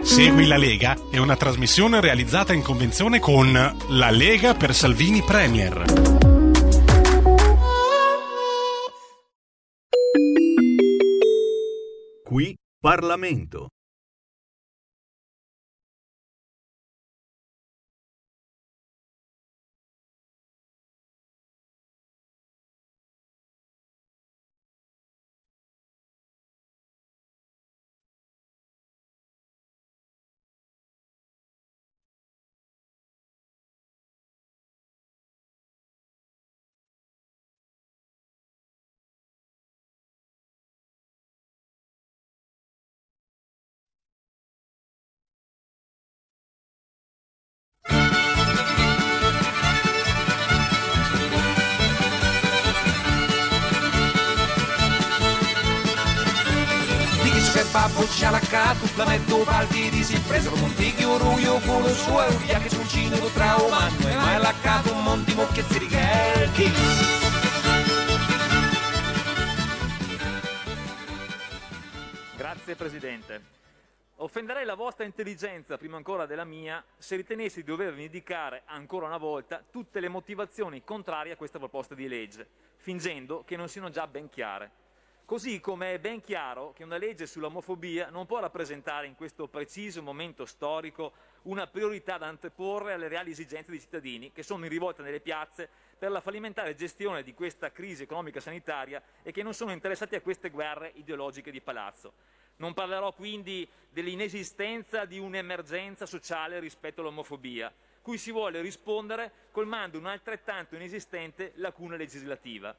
Segui la Lega è una trasmissione realizzata in convenzione con La Lega per Salvini Premier. Qui Parlamento. Palti di si preso con un tigio ruio culo suo e un via che cinema tra umano e mai laccato un monti mucchiezzi di gherchi Grazie Presidente. Offenderei la vostra intelligenza prima ancora della mia se ritenessi di dovervi indicare ancora una volta tutte le motivazioni contrarie a questa proposta di legge, fingendo che non siano già ben chiare. Così come è ben chiaro che una legge sull'omofobia non può rappresentare in questo preciso momento storico una priorità da anteporre alle reali esigenze dei cittadini che sono in rivolta nelle piazze per la fallimentare gestione di questa crisi economica sanitaria e che non sono interessati a queste guerre ideologiche di palazzo. Non parlerò quindi dell'inesistenza di un'emergenza sociale rispetto all'omofobia, cui si vuole rispondere colmando un'altrettanto inesistente lacuna legislativa.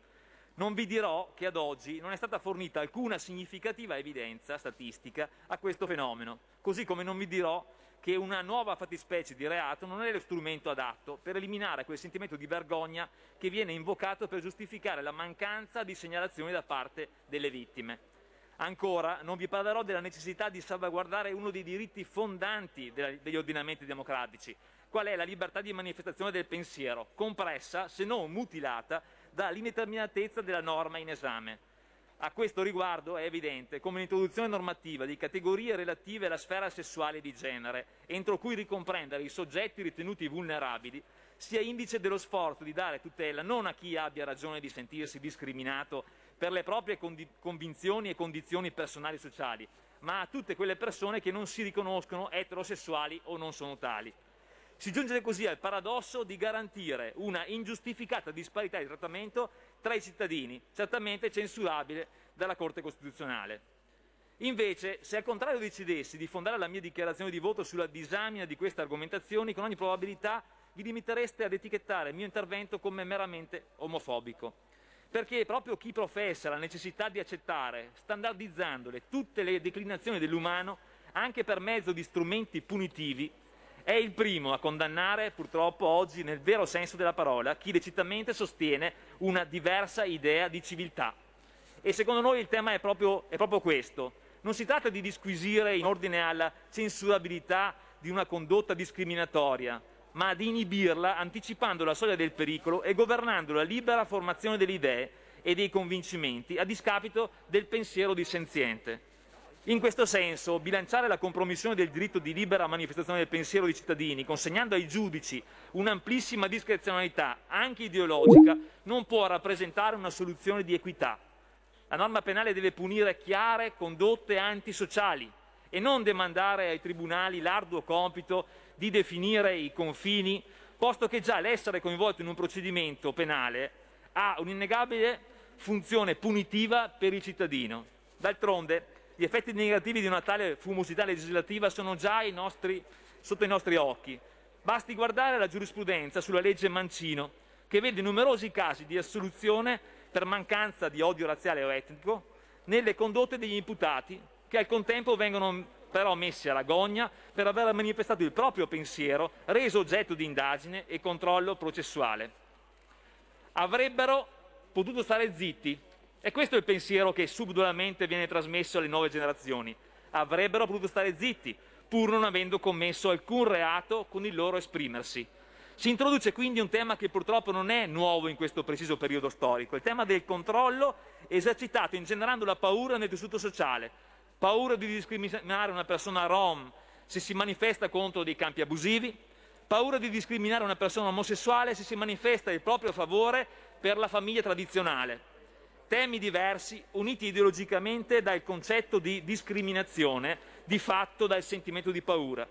Non vi dirò che ad oggi non è stata fornita alcuna significativa evidenza statistica a questo fenomeno, così come non vi dirò che una nuova fattispecie di reato non è lo strumento adatto per eliminare quel sentimento di vergogna che viene invocato per giustificare la mancanza di segnalazioni da parte delle vittime. Ancora, non vi parlerò della necessità di salvaguardare uno dei diritti fondanti degli ordinamenti democratici, qual è la libertà di manifestazione del pensiero, compressa, se non mutilata, dall'indeterminatezza della norma in esame. A questo riguardo è evidente come l'introduzione normativa di categorie relative alla sfera sessuale di genere, entro cui ricomprendere i soggetti ritenuti vulnerabili, sia indice dello sforzo di dare tutela non a chi abbia ragione di sentirsi discriminato per le proprie convinzioni e condizioni personali e sociali, ma a tutte quelle persone che non si riconoscono eterosessuali o non sono tali. Si giunge così al paradosso di garantire una ingiustificata disparità di trattamento tra i cittadini, certamente censurabile dalla Corte Costituzionale. Invece, se al contrario decidessi di fondare la mia dichiarazione di voto sulla disamina di queste argomentazioni, con ogni probabilità vi limitereste ad etichettare il mio intervento come meramente omofobico. Perché proprio chi professa la necessità di accettare, standardizzandole, tutte le declinazioni dell'umano, anche per mezzo di strumenti punitivi, è il primo a condannare, purtroppo oggi, nel vero senso della parola, chi lecitamente sostiene una diversa idea di civiltà. E secondo noi il tema è proprio, è proprio questo. Non si tratta di disquisire in ordine alla censurabilità di una condotta discriminatoria, ma di inibirla anticipando la soglia del pericolo e governando la libera formazione delle idee e dei convincimenti a discapito del pensiero dissenziente. In questo senso, bilanciare la compromissione del diritto di libera manifestazione del pensiero dei cittadini, consegnando ai giudici un'amplissima discrezionalità, anche ideologica, non può rappresentare una soluzione di equità. La norma penale deve punire chiare condotte antisociali e non demandare ai tribunali l'arduo compito di definire i confini, posto che già l'essere coinvolto in un procedimento penale ha un'innegabile funzione punitiva per il cittadino. D'altronde, gli effetti negativi di una tale fumosità legislativa sono già i nostri, sotto i nostri occhi. Basti guardare la giurisprudenza sulla legge Mancino, che vede numerosi casi di assoluzione per mancanza di odio razziale o etnico nelle condotte degli imputati, che al contempo vengono però messi alla gogna per aver manifestato il proprio pensiero, reso oggetto di indagine e controllo processuale. Avrebbero potuto stare zitti e questo è il pensiero che subdolamente viene trasmesso alle nuove generazioni. Avrebbero potuto stare zitti, pur non avendo commesso alcun reato con il loro esprimersi. Si introduce quindi un tema che purtroppo non è nuovo in questo preciso periodo storico, il tema del controllo esercitato ingenerando la paura nel tessuto sociale, paura di discriminare una persona rom se si manifesta contro dei campi abusivi, paura di discriminare una persona omosessuale se si manifesta il proprio favore per la famiglia tradizionale, temi diversi uniti ideologicamente dal concetto di discriminazione, di fatto dal sentimento di paura.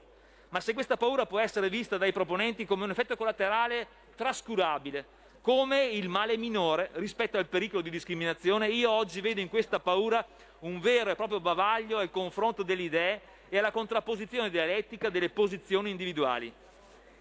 Ma se questa paura può essere vista dai proponenti come un effetto collaterale trascurabile, come il male minore rispetto al pericolo di discriminazione, io oggi vedo in questa paura un vero e proprio bavaglio al confronto delle idee e alla contrapposizione dialettica delle posizioni individuali.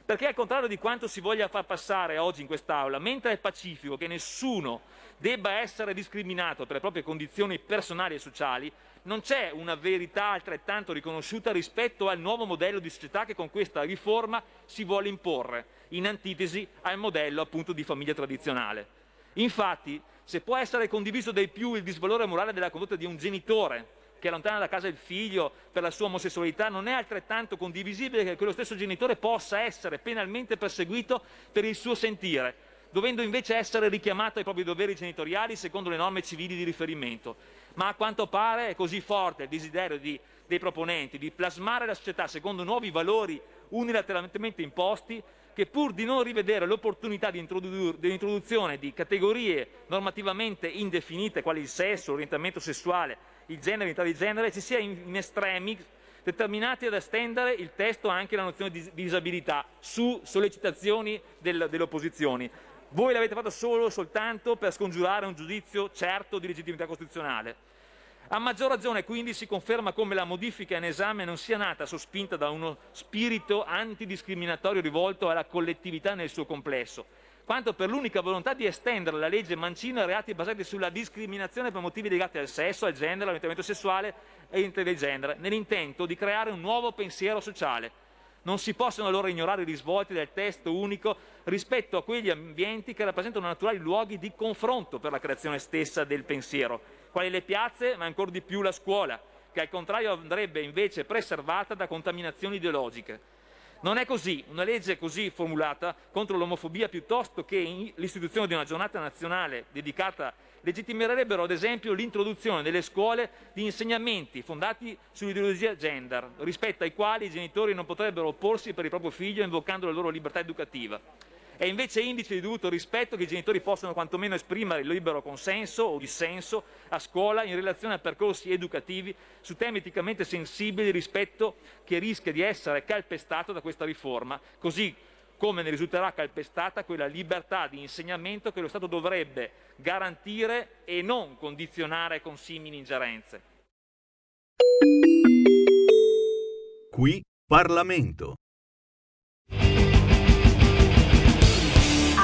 Perché al contrario di quanto si voglia far passare oggi in quest'Aula, mentre è pacifico che nessuno debba essere discriminato per le proprie condizioni personali e sociali, non c'è una verità altrettanto riconosciuta rispetto al nuovo modello di società che con questa riforma si vuole imporre, in antitesi al modello appunto di famiglia tradizionale. Infatti, se può essere condiviso dai più il disvalore morale della condotta di un genitore che allontana da casa il figlio per la sua omosessualità non è altrettanto condivisibile che quello stesso genitore possa essere penalmente perseguito per il suo sentire, dovendo invece essere richiamato ai propri doveri genitoriali secondo le norme civili di riferimento. Ma a quanto pare è così forte il desiderio di, dei proponenti di plasmare la società secondo nuovi valori unilateralmente imposti che pur di non rivedere l'opportunità di dell'introduzione di categorie normativamente indefinite quali il sesso, l'orientamento sessuale, il genere, l'identità di genere, ci sia in, in estremi determinati ad estendere il testo anche alla nozione di disabilità su sollecitazioni del, delle opposizioni. Voi l'avete fatto solo soltanto per scongiurare un giudizio certo di legittimità costituzionale. A maggior ragione quindi si conferma come la modifica in esame non sia nata sospinta da uno spirito antidiscriminatorio rivolto alla collettività nel suo complesso, quanto per l'unica volontà di estendere la legge Mancino a reati basati sulla discriminazione per motivi legati al sesso, al genere, all'orientamento sessuale e del genere, nell'intento di creare un nuovo pensiero sociale. Non si possono allora ignorare i risvolti del testo unico rispetto a quegli ambienti che rappresentano naturali luoghi di confronto per la creazione stessa del pensiero quali le piazze, ma ancor di più la scuola, che al contrario andrebbe invece preservata da contaminazioni ideologiche. Non è così, una legge così formulata contro l'omofobia piuttosto che l'istituzione di una giornata nazionale dedicata legittimerebbero ad esempio l'introduzione nelle scuole di insegnamenti fondati sull'ideologia gender, rispetto ai quali i genitori non potrebbero opporsi per il proprio figlio invocando la loro libertà educativa. È invece indice di dovuto rispetto che i genitori possano quantomeno esprimere il libero consenso o dissenso a scuola in relazione a percorsi educativi su temi eticamente sensibili rispetto che rischia di essere calpestato da questa riforma, così come ne risulterà calpestata quella libertà di insegnamento che lo Stato dovrebbe garantire e non condizionare con simili ingerenze. Qui Parlamento.